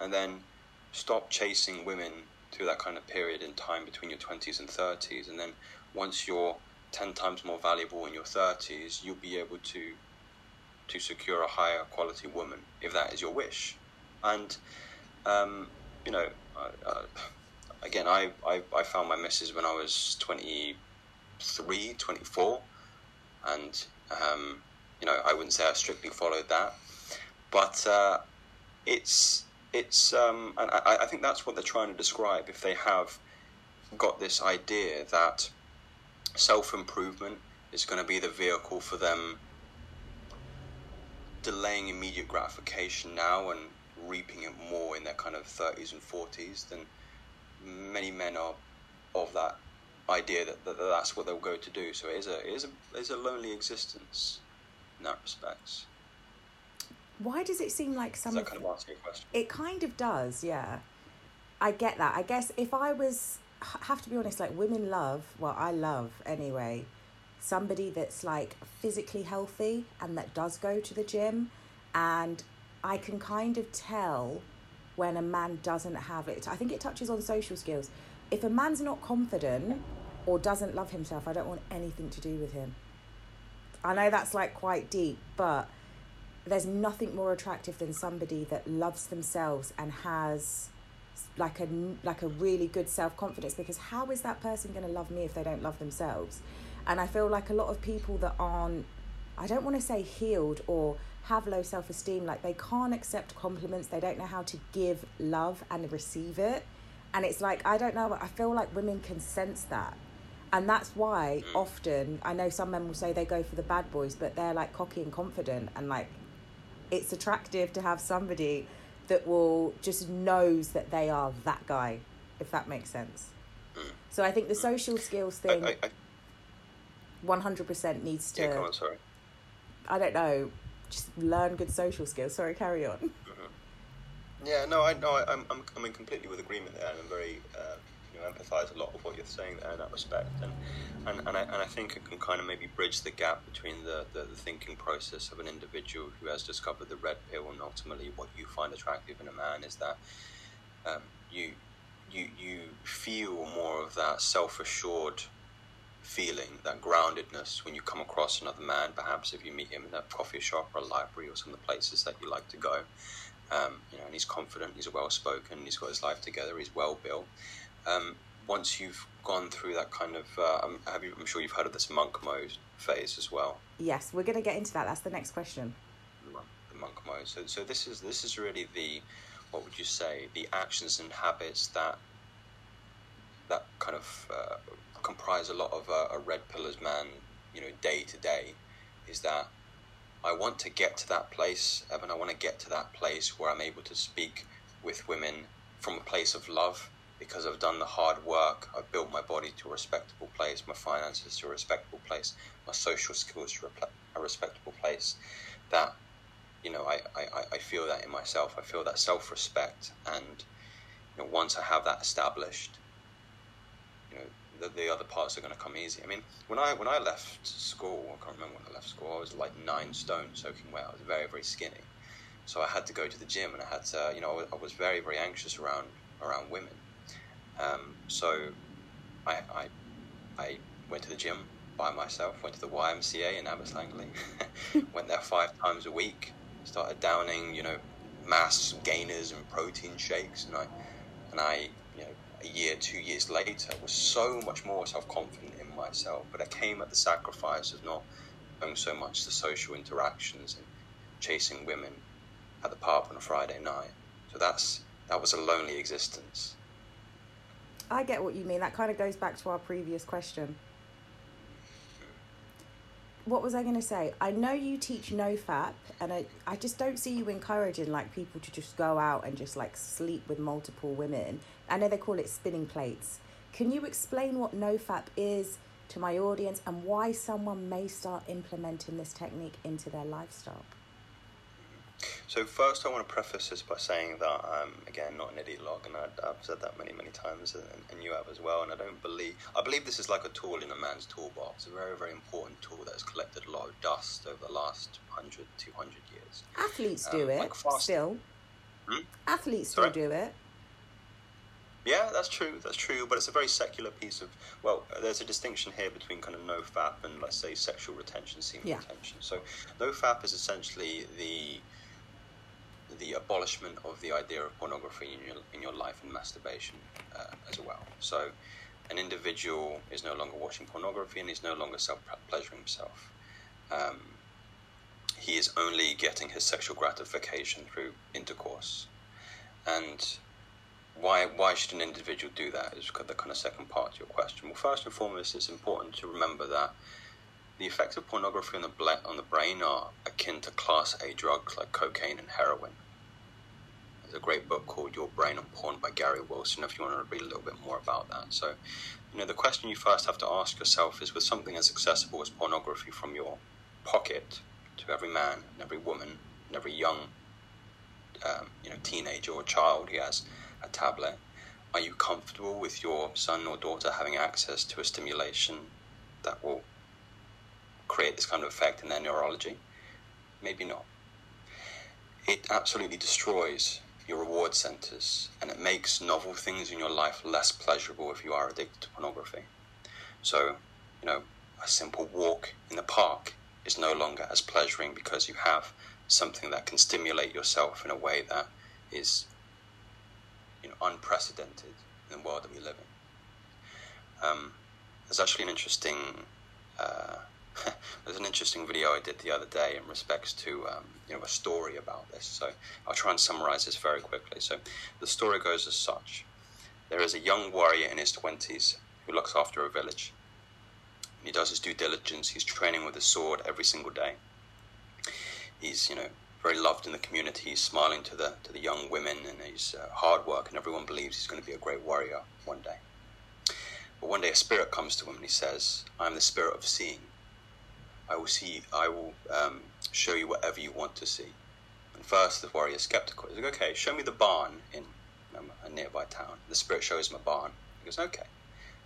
and then stop chasing women through that kind of period in time between your 20s and 30s, and then once you're 10 times more valuable in your 30s, you'll be able to to secure a higher quality woman if that is your wish. And, um, you know, uh, again, I, I, I, found my missus when I was 23, 24. And, um, you know, I wouldn't say I strictly followed that. But uh, it's, it's um, and I, I think that's what they're trying to describe if they have got this idea that self improvement is going to be the vehicle for them delaying immediate gratification now and reaping it more in their kind of 30s and 40s, than many men are of that idea that, that that's what they'll go to do. So it is a it is a it is a lonely existence in that respect. Why does it seem like some? Does that kind of answer your question? It kind of does, yeah. I get that. I guess if I was have to be honest, like women love, well, I love anyway, somebody that's like physically healthy and that does go to the gym. And I can kind of tell when a man doesn't have it. I think it touches on social skills. If a man's not confident or doesn't love himself, I don't want anything to do with him. I know that's like quite deep, but there's nothing more attractive than somebody that loves themselves and has like a like a really good self-confidence because how is that person going to love me if they don't love themselves and I feel like a lot of people that aren't, I don't want to say healed or have low self esteem, like they can't accept compliments, they don't know how to give love and receive it. And it's like, I don't know, I feel like women can sense that. And that's why mm. often, I know some men will say they go for the bad boys, but they're like cocky and confident. And like, it's attractive to have somebody that will just knows that they are that guy, if that makes sense. So I think the social skills thing. I, I, 100% needs to. Yeah, come on, sorry. I don't know, just learn good social skills. Sorry, carry on. Mm-hmm. Yeah, no, I no, I, am I'm, I'm in completely with agreement there, and I'm very, uh, you know, empathise a lot with what you're saying there in that respect, and and and I, and I think it can kind of maybe bridge the gap between the, the, the thinking process of an individual who has discovered the red pill, and ultimately what you find attractive in a man is that um, you you you feel more of that self assured feeling, that groundedness when you come across another man, perhaps if you meet him in a coffee shop or a library or some of the places that you like to go. Um, you know, and he's confident, he's well spoken, he's got his life together, he's well built. Um, once you've gone through that kind of, uh, have you, I'm sure you've heard of this monk mode phase as well. Yes, we're going to get into that. That's the next question. The monk mode. So, so this is this is really the, what would you say, the actions and habits that that kind of uh, comprise a lot of uh, a red pillers man, you know, day to day, is that I want to get to that place, Evan. I want to get to that place where I'm able to speak with women from a place of love because I've done the hard work. I've built my body to a respectable place, my finances to a respectable place, my social skills to a respectable place. That, you know, I, I, I feel that in myself. I feel that self respect. And, you know, once I have that established, you know, the, the other parts are going to come easy. I mean, when I when I left school, I can't remember when I left school. I was like nine stone, soaking wet. I was very very skinny, so I had to go to the gym, and I had to, you know, I was very very anxious around around women. Um, so I, I I went to the gym by myself, went to the YMCA in Abbots Langley, went there five times a week, started downing, you know, mass gainers and protein shakes, and I, and I, you know, a year, two years later, was so much more self confident in myself. But it came at the sacrifice of not owing so much the social interactions and chasing women at the pub on a Friday night. So that's that was a lonely existence. I get what you mean. That kind of goes back to our previous question. What was I going to say? I know you teach NoFap, and I, I just don't see you encouraging like people to just go out and just like sleep with multiple women. I know they call it spinning plates. Can you explain what NoFap is to my audience and why someone may start implementing this technique into their lifestyle? So first, I want to preface this by saying that I'm again not an idiot log, and I, have said that many, many times, and, and, you have as well. And I don't believe I believe this is like a tool in a man's toolbox, a very, very important tool that has collected a lot of dust over the last 100, 200 years. Athletes do um, it like still. Hmm? Athletes Sorry? still do it. Yeah, that's true. That's true. But it's a very secular piece of. Well, there's a distinction here between kind of no fap and let's say sexual retention, semen yeah. retention. So no fap is essentially the the abolishment of the idea of pornography in your, in your life and masturbation uh, as well. So, an individual is no longer watching pornography and he's no longer self pleasuring himself. Um, he is only getting his sexual gratification through intercourse. And why why should an individual do that is the kind of second part to your question. Well, first and foremost, it's important to remember that the effects of pornography on the, on the brain are akin to class A drugs like cocaine and heroin. There's a great book called Your Brain on Porn by Gary Wilson if you want to read a little bit more about that. So, you know, the question you first have to ask yourself is with something as accessible as pornography from your pocket to every man and every woman and every young, um, you know, teenager or child who has a tablet, are you comfortable with your son or daughter having access to a stimulation that will create this kind of effect in their neurology? Maybe not. It absolutely destroys your reward centers and it makes novel things in your life less pleasurable if you are addicted to pornography. So, you know, a simple walk in the park is no longer as pleasuring because you have something that can stimulate yourself in a way that is you know, unprecedented in the world that we live in. Um, there's actually an interesting uh, there's an interesting video I did the other day in respects to um, you know a story about this. So I'll try and summarize this very quickly. So the story goes as such: there is a young warrior in his twenties who looks after a village. He does his due diligence. He's training with a sword every single day. He's you know very loved in the community. He's smiling to the to the young women, and he's uh, hard work, and everyone believes he's going to be a great warrior one day. But one day a spirit comes to him and he says, "I am the spirit of seeing." I will see. I will um, show you whatever you want to see. And first, the warrior is skeptical. He's like, "Okay, show me the barn in a nearby town." The spirit shows him a barn. He goes, "Okay."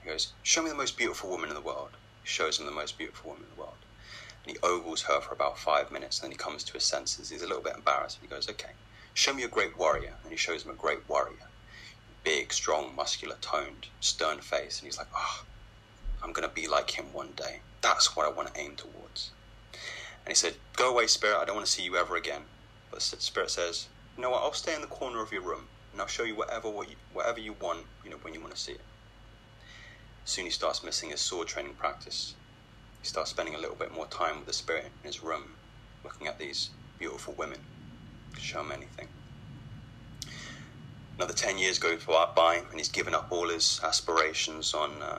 He goes, "Show me the most beautiful woman in the world." He shows him the most beautiful woman in the world. And he ogles her for about five minutes, and then he comes to his senses. He's a little bit embarrassed. And he goes, "Okay, show me a great warrior." And he shows him a great warrior, big, strong, muscular, toned, stern face. And he's like, "Ah, oh, I'm gonna be like him one day." That's what I want to aim towards. And he said, Go away, Spirit, I don't want to see you ever again. But Spirit says, You know what, I'll stay in the corner of your room and I'll show you whatever, what you, whatever you want, you know, when you want to see it. Soon he starts missing his sword training practice. He starts spending a little bit more time with the Spirit in his room, looking at these beautiful women. Show him anything. Another 10 years go by, and he's given up all his aspirations on uh,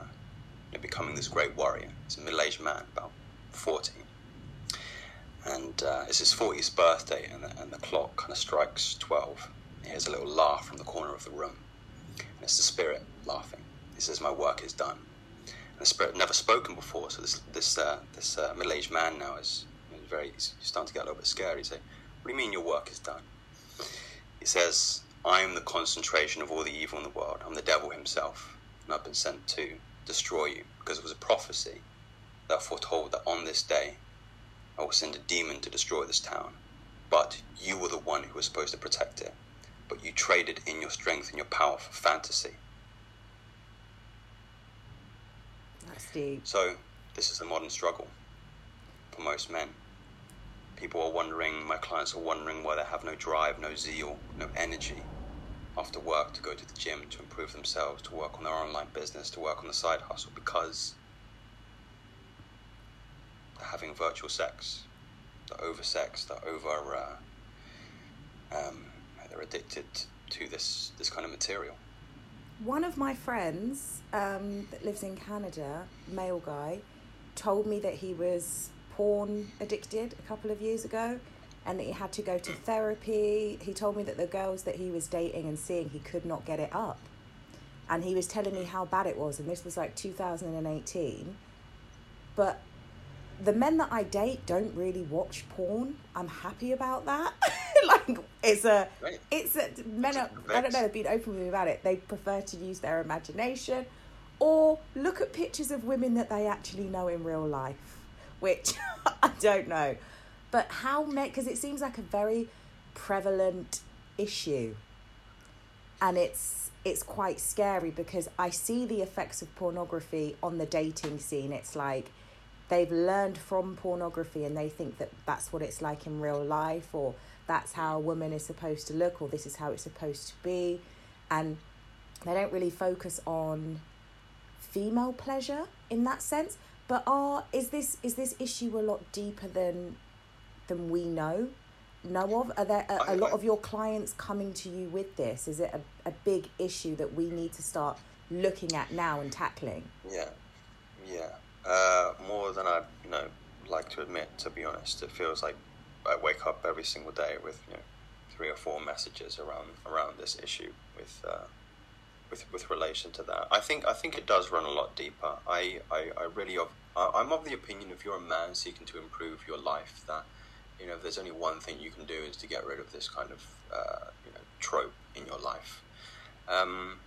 you becoming this great warrior. He's a middle-aged man, about 40. And uh, it's his 40th birthday, and the, and the clock kind of strikes 12. He hears a little laugh from the corner of the room. And it's the spirit laughing. He says, My work is done. And the spirit never spoken before, so this, this, uh, this uh, middle-aged man now is, is very, he's starting to get a little bit scared. He says, What do you mean your work is done? He says, I am the concentration of all the evil in the world. I'm the devil himself, and I've been sent to destroy you, because it was a prophecy that foretold that on this day I will send a demon to destroy this town. But you were the one who was supposed to protect it. But you traded in your strength and your power for fantasy. That's deep. So, this is the modern struggle for most men. People are wondering, my clients are wondering why they have no drive, no zeal, no energy after work to go to the gym, to improve themselves, to work on their online business, to work on the side hustle because they're having virtual sex, they're over sex, they're over, uh, um, they're addicted to this, this kind of material. One of my friends um, that lives in Canada, male guy, told me that he was porn addicted a couple of years ago and that he had to go to therapy. He told me that the girls that he was dating and seeing, he could not get it up. And he was telling me how bad it was, and this was like 2018. But the men that I date don't really watch porn. I'm happy about that. like it's a, Right. it's a men. Are, I don't know. They've been open with me about it. They prefer to use their imagination, or look at pictures of women that they actually know in real life, which I don't know. But how many? Because it seems like a very prevalent issue, and it's it's quite scary because I see the effects of pornography on the dating scene. It's like they've learned from pornography and they think that that's what it's like in real life or that's how a woman is supposed to look or this is how it's supposed to be and they don't really focus on female pleasure in that sense but are is this is this issue a lot deeper than than we know know of are there a, lot of your clients coming to you with this is it a, a big issue that we need to start looking at now and tackling Yeah, yeah. Uh, more than I, you know, like to admit. To be honest, it feels like I wake up every single day with you know three or four messages around around this issue with uh, with with relation to that. I think I think it does run a lot deeper. I I, I really of I'm of the opinion if you're a man seeking to improve your life that you know if there's only one thing you can do is to get rid of this kind of uh, you know trope in your life. Um,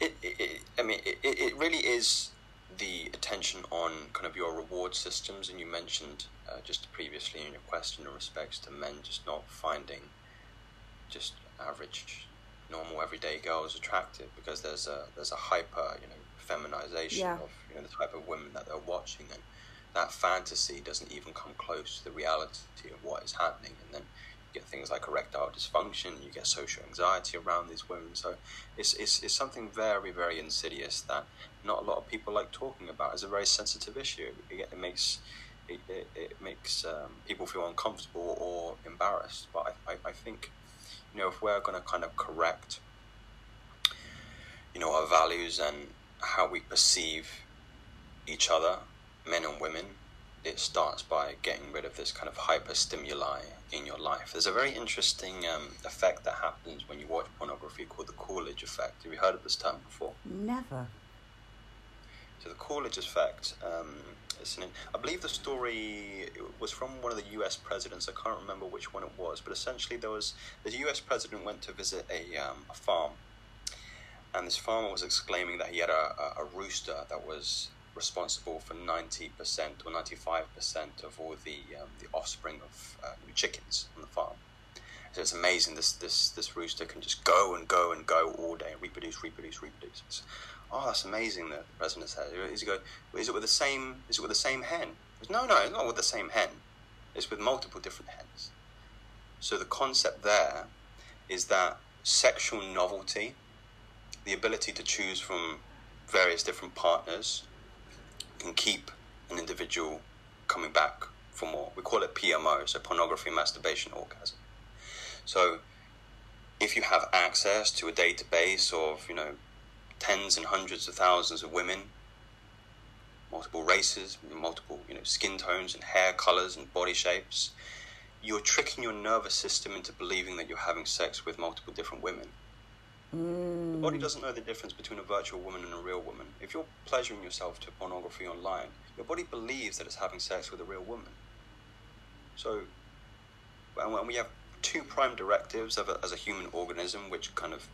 it, it, it I mean, it, it really is the attention on kind of your reward systems, and you mentioned uh, just previously in your question in respects to men just not finding just average, normal, everyday girls attractive because there's a there's a hyper, you know, feminization Yeah. of you know the type of women that they're watching, and that fantasy doesn't even come close to the reality of what is happening, and then you get things like erectile dysfunction, you get social anxiety around these women. So it's, it's, it's something very, very insidious that not a lot of people like talking about. It's a very sensitive issue. It, it makes it, it, it makes um, people feel uncomfortable or embarrassed. But I, I, I think, you know, if we're going to kind of correct, you know, our values and how we perceive each other, men and women, it starts by getting rid of this kind of hyper stimuli in your life. There's a very interesting um, effect that happens when you watch pornography called the Coolidge effect. Have you heard of this term before? never So the Coolidge effect. Um, an, I believe the story was from one of the U.S. presidents. I can't remember which one it was, but essentially there was the U.S. president went to visit a, um, a farm, and this farmer was exclaiming that he had a, a, a rooster that was responsible for ninety percent or ninety five percent of all the um, the offspring of uh, chickens on the farm. So it's amazing. This this this rooster can just go and go and go all day and reproduce, reproduce, reproduce. It's, oh, that's amazing. That the president said. Is he go? Is it with the same? Is it with the same hen? Goes, no, no, it's not with the same hen. It's with multiple different hens. So the concept there is that sexual novelty, the ability to choose from various different partners, can keep an individual coming back for more. We call it PMO, so pornography, masturbation, orgasm. So if you have access to a database of, you know, tens and hundreds of thousands of women, multiple races, multiple, you know, skin tones and hair colors and body shapes, you're tricking your nervous system into believing that you're having sex with multiple different women. The body doesn't know the difference between a virtual woman and a real woman. If you're pleasuring yourself to pornography online, your body believes that it's having sex with a real woman. So, and when we have two prime directives of a, as a human organism which kind of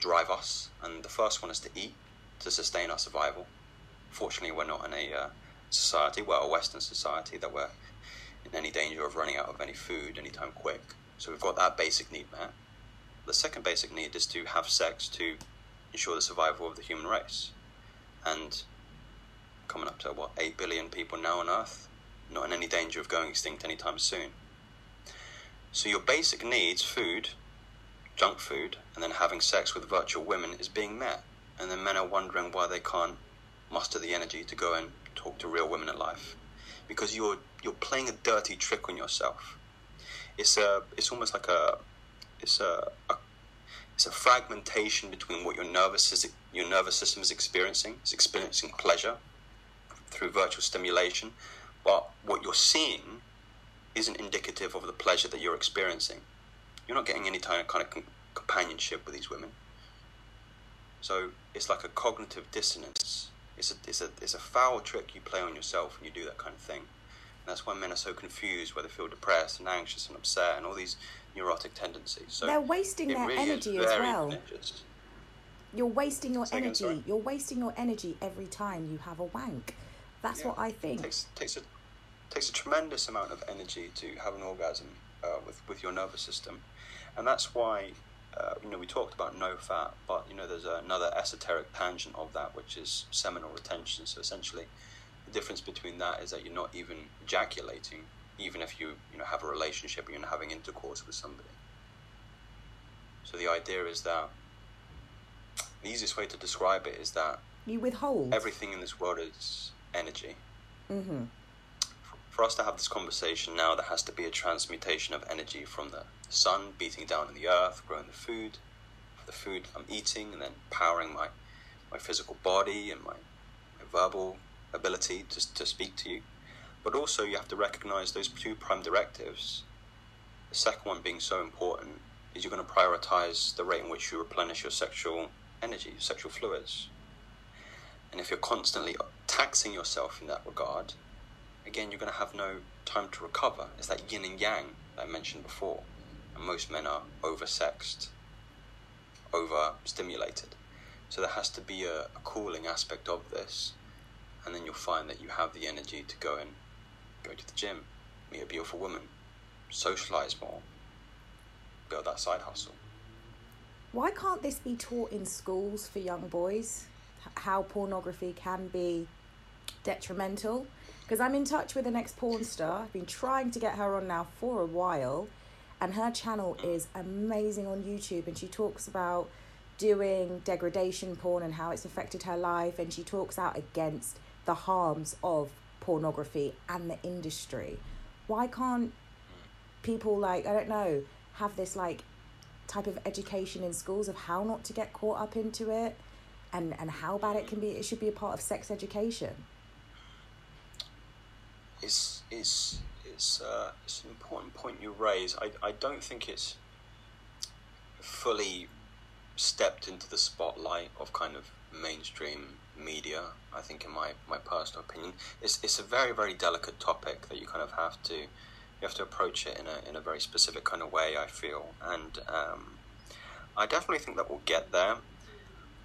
drive us, and the first one is to eat, to sustain our survival. Fortunately, we're not in a uh, society, well, a Western society, that we're in any danger of running out of any food anytime quick. So we've got that basic need met. The second basic need is to have sex to ensure the survival of the human race. And coming up to what eight billion people now on Earth, not in any danger of going extinct anytime soon. So your basic needs, food, junk food, and then having sex with virtual women is being met, and then men are wondering why they can't muster the energy to go and talk to real women in life, because you're you're playing a dirty trick on yourself. It's a it's almost like a it's a, a it's a fragmentation between what your nervous your nervous system is experiencing. It's experiencing pleasure through virtual stimulation, but what you're seeing isn't indicative of the pleasure that you're experiencing. You're not getting any kind of kind of companionship with these women. So it's like a cognitive dissonance. It's a, it's a, it's a foul trick you play on yourself when you do that kind of thing. And that's why men are so confused, where they feel depressed and anxious and upset and all these neurotic tendencies. So They're wasting their really energy as well. pernicious. You're wasting your energy. sorry? You're wasting your energy every time you have a wank. That's Yeah. what I think. takes takes a takes a tremendous amount of energy to have an orgasm uh, with with your nervous system, and that's why uh, you know we talked about no fap, but you know there's another esoteric tangent of that which is seminal retention. So essentially, the difference between that is that you're not even ejaculating, even if you you know have a relationship and you're having intercourse with somebody. So the idea is that the easiest way to describe it is that You withhold. everything in this world is energy hmm for us to have this conversation now, there has to be a transmutation of energy from the sun beating down on the earth, growing the food, the food I'm eating, and then powering my, my physical body and my, my verbal ability to, to speak to you. But also, you have to recognize those two prime directives. The second one being so important is you're going to prioritize the rate in which you replenish your sexual energy, your sexual fluids. And if you're constantly taxing yourself in that regard, again, you're going to have no time to recover. It's that yin and yang that I mentioned before. And most men are oversexed, overstimulated. So there has to be a, a cooling aspect of this. And then you'll find that you have the energy to go and go to the gym, meet a beautiful woman, socialize more, build that side hustle. Why can't this be taught in schools for young boys? How pornography can be detrimental? Because I'm in touch with an ex porn star. I've been trying to get her on now for a while, and her channel is amazing on YouTube. And she talks about doing degradation porn and how it's affected her life. And she talks out against the harms of pornography and the industry. Why can't people, like, I don't know, have this, like, type of education in schools of how not to get caught up into it and and how bad it can be it should be a part of sex education it's it's it's uh, it's an important point you raise. I I don't think it's fully stepped into the spotlight of kind of mainstream media. I think, in my my personal opinion, it's it's a very very delicate topic that you kind of have to you have to approach it in a in a very specific kind of way. I feel, and um, I definitely think that we'll get there.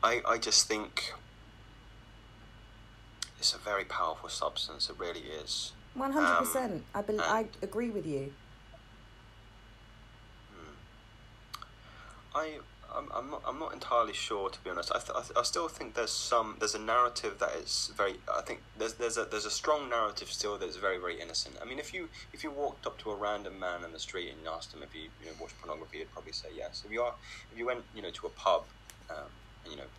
I I just think. It's a very powerful substance. It really is. 100% I bel I agree with you I I'm, I'm not I'm not entirely sure to be honest. I, th- I, th- I still think there's some there's a narrative that is very. I think there's there's a there's a strong narrative still that's very very innocent. I mean, if you if you walked up to a random man in the street and asked him if he you know watched pornography, he'd probably say yes. If you are if you went you know to a pub, um, and, you know.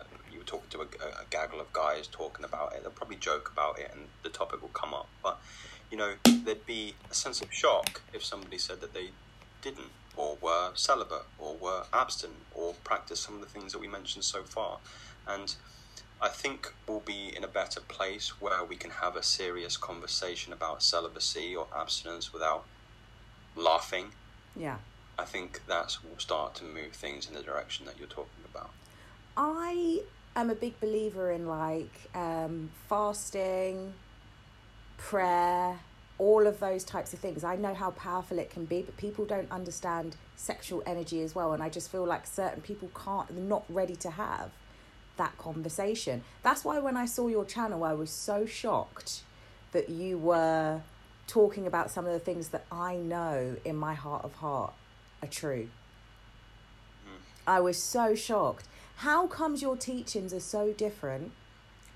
uh, You were talking to a, a, a gaggle of guys talking about it. They'll probably joke about it, and the topic will come up. But you know, there'd be a sense of shock if somebody said that they didn't, or were celibate, or were abstinent, or practiced some of the things that we mentioned so far. And I think we'll be in a better place where we can have a serious conversation about celibacy or abstinence without laughing. yeah I think that's will start to move things in the direction that you're talking about. I am a big believer in like um, fasting, prayer, all of those types of things. I know how powerful it can be, but people don't understand sexual energy as well. And I just feel like certain people can't, they're not ready to have that conversation. That's why when I saw your channel, I was so shocked that you were talking about some of the things that I know in my heart of heart are true. Hmm. I was so shocked. How comes your teachings are so different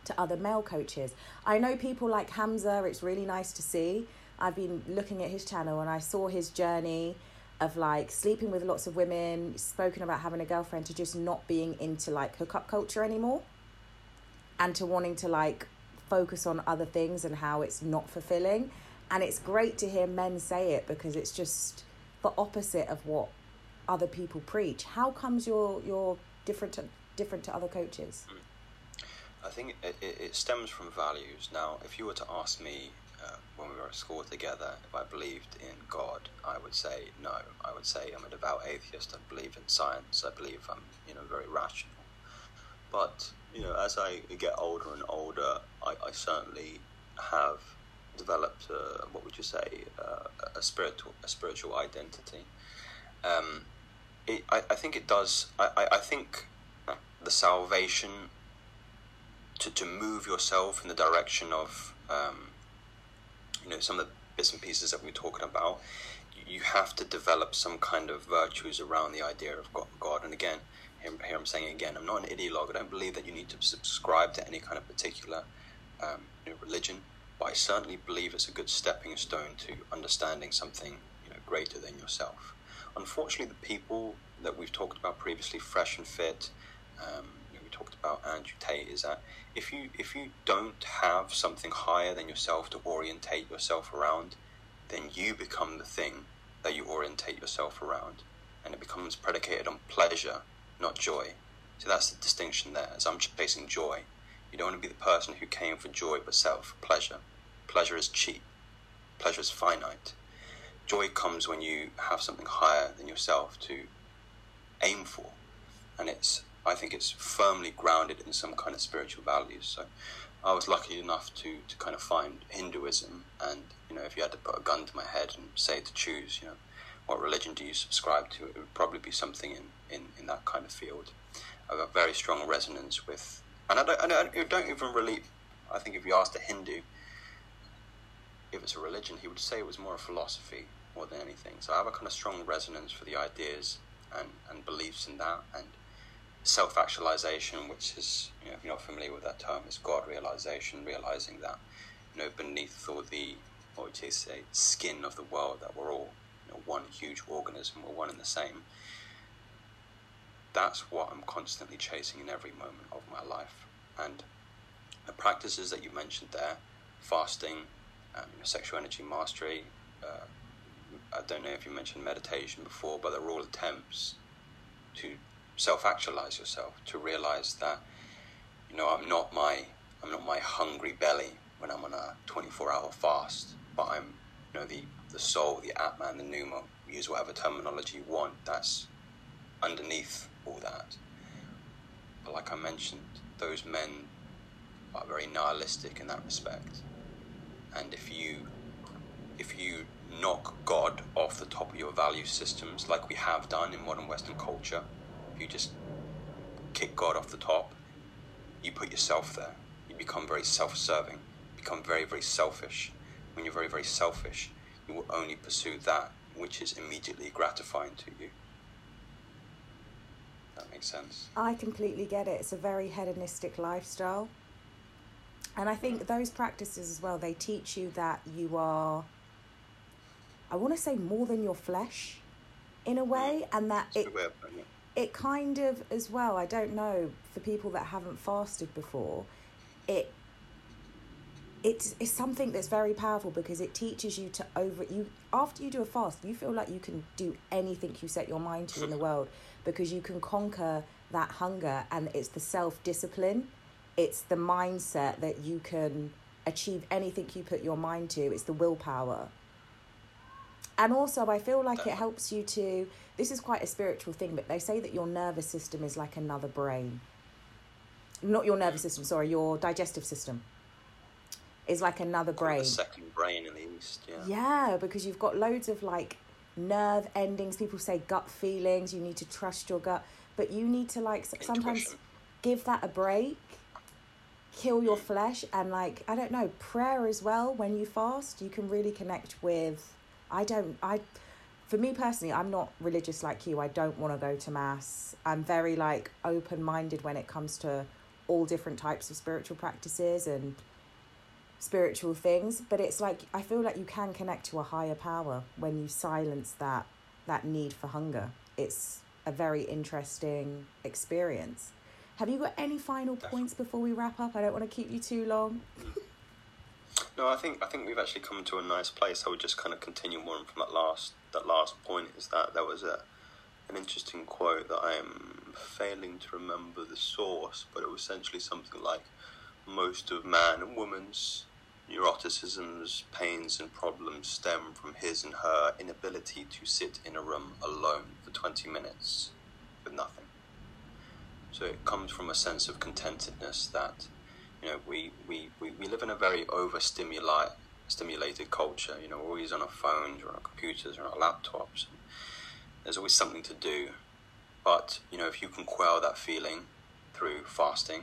to other male coaches. I know people like Hamza, it's really nice to see. I've been looking at his channel and I saw his journey of like sleeping with lots of women, spoken about having a girlfriend to just not being into like hookup culture anymore and to wanting to like focus on other things and how it's not fulfilling. And it's great to hear men say it because it's just the opposite of what other people preach. How comes you're you're different to different to other coaches? Mm. I think it, it, stems from values. Now, if you were to ask me uh, when we were at school together, if I believed in God, I would say no. I would say I'm a devout atheist. I believe in science. I believe I'm, you know, very rational. But you know, as I get older and older, I, I certainly have developed, uh, what would you say, uh, a spiritual a spiritual identity. Um, it, I, I think it does. I, I think the salvation to, to move yourself in the direction of um, you know some of the bits and pieces that we're talking about you have to develop some kind of virtues around the idea of God. And again, here, here I'm saying again, I'm not an ideologue. I don't believe that you need to subscribe to any kind of particular um, you know, religion, but I certainly believe it's a good stepping stone to understanding something you know greater than yourself. Unfortunately, the people that we've talked about previously, fresh and fit, um, talked about Andrew Tate, is that if you if you don't have something higher than yourself to orientate yourself around, then you become the thing that you orientate yourself around, and it becomes predicated on pleasure, not joy. So that's the distinction there. As I'm chasing joy, you don't want to be the person who came for joy but settled for pleasure. Pleasure is cheap. Pleasure is finite. Joy comes when you have something higher than yourself to aim for, and it's I think it's firmly grounded in some kind of spiritual values. So I was lucky enough to, to kind of find Hinduism, and you know, if you had to put a gun to my head and say to choose, you know, what religion do you subscribe to, it would probably be something in, in, in that kind of field. I've got very strong resonance with, and I don't, I don't, I don't even really, I think if you asked a Hindu if it's a religion, he would say it was more a philosophy more than anything. So I have a kind of strong resonance for the ideas and, and beliefs in that, and self actualization, which is, you know, if you're not familiar with that term, is God realization, realizing that, you know, beneath all the, what would you say, skin of the world, that we're all, you know, one huge organism, we're one and the same. That's what I'm constantly chasing in every moment of my life. And the practices that you mentioned there, fasting, um, you know, sexual energy mastery, uh, I don't know if you mentioned meditation before, but they're all attempts to self actualize yourself, to realize that, you know, I'm not my I'm not my hungry belly when I'm on a 24 hour fast, but I'm, you know, the, the soul, the Atman, the Pneuma, use whatever terminology you want, that's underneath all that. But like I mentioned, those men are very nihilistic in that respect. And if you if you knock God off the top of your value systems like we have done in modern Western culture, you just kick God off the top, you put yourself there. You become very self serving, become very, very selfish. When you're very, very selfish, you will only pursue that which is immediately gratifying to you. That makes sense. I completely get it. It's a very hedonistic lifestyle. And I think those practices as well, they teach you that you are, I want to say, more than your flesh in a way, mm. and that it, it kind of as well i don't know for people that haven't fasted before it it's, it's something that's very powerful because it teaches you to over you after you do a fast you feel like you can do anything you set your mind to in the world because you can conquer that hunger and it's the self-discipline it's the mindset that you can achieve anything you put your mind to it's the willpower and also i feel like it helps you to this is quite a spiritual thing but they say that your nervous system is like another brain. Not your nervous hmm. system sorry your digestive system is like another brain. second brain in the east yeah. Yeah because you've got loads of like nerve endings. People say gut feelings you need to trust your gut but you need to like Intuition. sometimes give that a break kill your hmm. flesh and like i don't know prayer as well when you fast you can really connect with I don't, I, for me personally, I'm not religious like you. I don't want to go to mass. I'm very like open minded when it comes to all different types of spiritual practices and spiritual things. But it's like i feel like you can connect to a higher power when you silence that that need for hunger. It's a very interesting experience. Have you got any final points before we wrap up? I don't want to keep you too long no i think i think we've actually come to a nice place i would just kind of continue on from that last that last point is that there was a an interesting quote that i am failing to remember the source but it was essentially something like most of man and woman's neuroticisms, pains, and problems stem from his and her inability to sit in a room alone for 20 minutes with nothing. So it comes from a sense of contentedness that, you know, we, we, we, we live in a very overstimulated stimulated culture. You know, we're always on our phones or our computers or our laptops. There's always something to do. But, you know, if you can quell that feeling through fasting,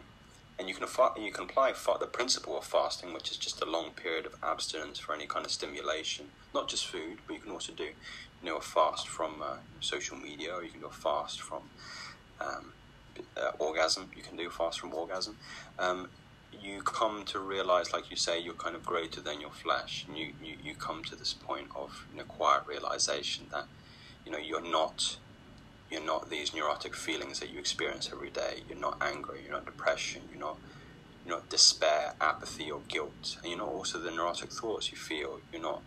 and you can you can apply the principle of fasting, which is just a long period of abstinence for any kind of stimulation, not just food, but you can also do, you know, a fast from uh, social media, or you can do a fast from um, uh, orgasm. You can do a fast from orgasm. Um, you come to realize, like you say, you're kind of greater than your flesh, and you, you, you come to this point of know, quiet realization that you know you're not you're not these neurotic feelings that you experience every day. You're not anger. You're not depression. You're not you're not despair, apathy, or guilt. And you're not also the neurotic thoughts you feel. You're not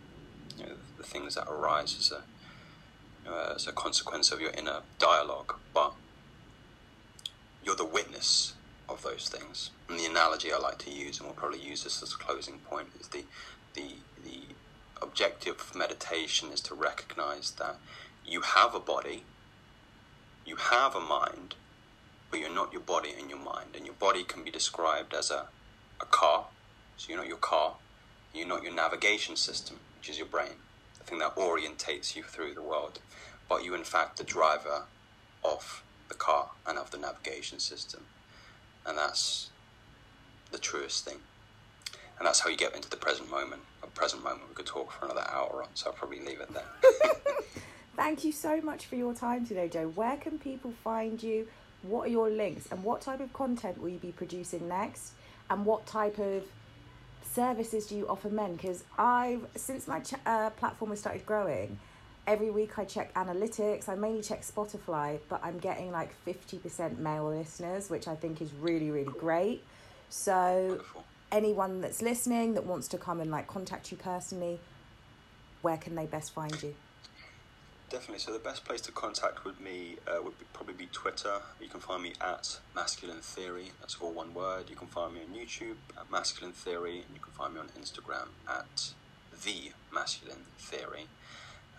you know, the things that arise as a you know, as a consequence of your inner dialogue, but you're the witness of those things. And the analogy I like to use, and we'll probably use this as a closing point, is the the the objective of meditation is to recognize that you have a body you have a mind, but you're not your body and your mind. And your body can be described as a, a car. So you're not your car. You're not your navigation system, which is your brain, the thing that orientates you through the world. But you, in fact, the driver of the car and of the navigation system. And that's the truest thing. And that's how you get into the present moment. A present moment we could talk for another hour on, so I'll probably leave it there. Thank you so much for your time today, Joe. Where can people find you? What are your links? And what type of content will you be producing next? And what type of services do you offer men? Because I've, since my ch- uh, platform has started growing, every week I check analytics. I mainly check Spotify, but I'm getting like 50% male listeners, which I think is really, really great. So, anyone that's listening that wants to come and like contact you personally, where can they best find you? Definitely. So the best place to contact with me uh, would be, probably be Twitter. You can find me at Masculine Theory. That's all one word. You can find me on YouTube at Masculine Theory, and you can find me on Instagram at the Masculine Theory.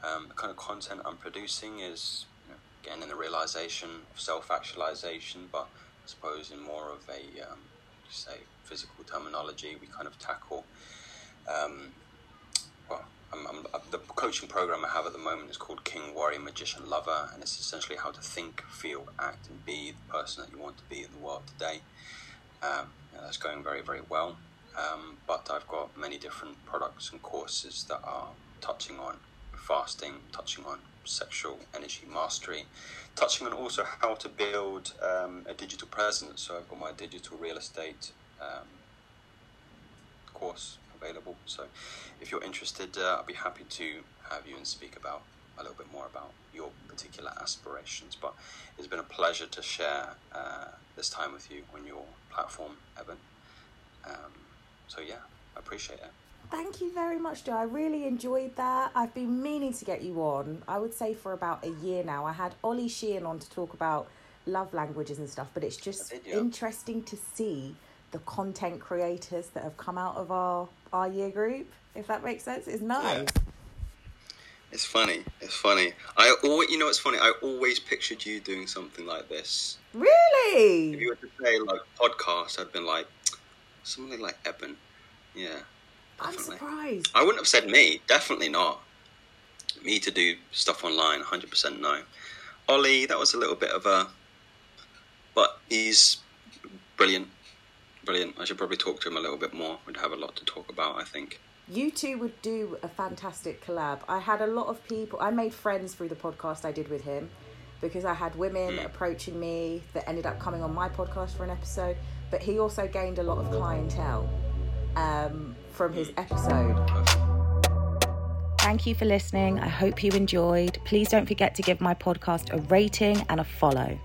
Um, the kind of content I'm producing is you know, again in the realization of self-actualization, but I suppose in more of a um, say physical terminology, we kind of tackle. Um, well, I'm, I'm, uh, the coaching program I have at the moment is called King Warrior Magician Lover, and it's essentially how to think, feel, act, and be the person that you want to be in the world today. Um, that's going very, very well. Um, but I've got many different products and courses that are touching on fasting, touching on sexual energy mastery, touching on also how to build um, a digital presence. So I've got my digital real estate um, course available. So if you're interested, uh, I'll be happy to have you and speak about a little bit more about your particular aspirations. But it's been a pleasure to share uh, this time with you on your platform, Evan. Um, so yeah, I appreciate it. Thank you very much, Joe. I really enjoyed that. I've been meaning to get you on, I would say for about a year now. I had Ollie Sheehan on to talk about love languages and stuff, but it's just interesting to see the content creators that have come out of our our year group if that makes sense. It's nice. Yeah. it's funny. It's funny. I always you know it's funny? I always pictured you doing something like this. Really? If you were to say like podcast i'd been like something like eben. Yeah definitely. i'm surprised i wouldn't have said me definitely not me to do stuff online 100% no ollie that was a little bit of a but he's brilliant brilliant. I should probably talk to him a little bit more. We'd have a lot to talk about, I think. You two would do a fantastic collab. I had a lot of people, I made friends through the podcast I did with him because I had women mm. approaching me that ended up coming on my podcast for an episode. but he also gained a lot of clientele um, from his episode. Thank you for listening. I hope you enjoyed. Please don't forget to give my podcast a rating and a follow.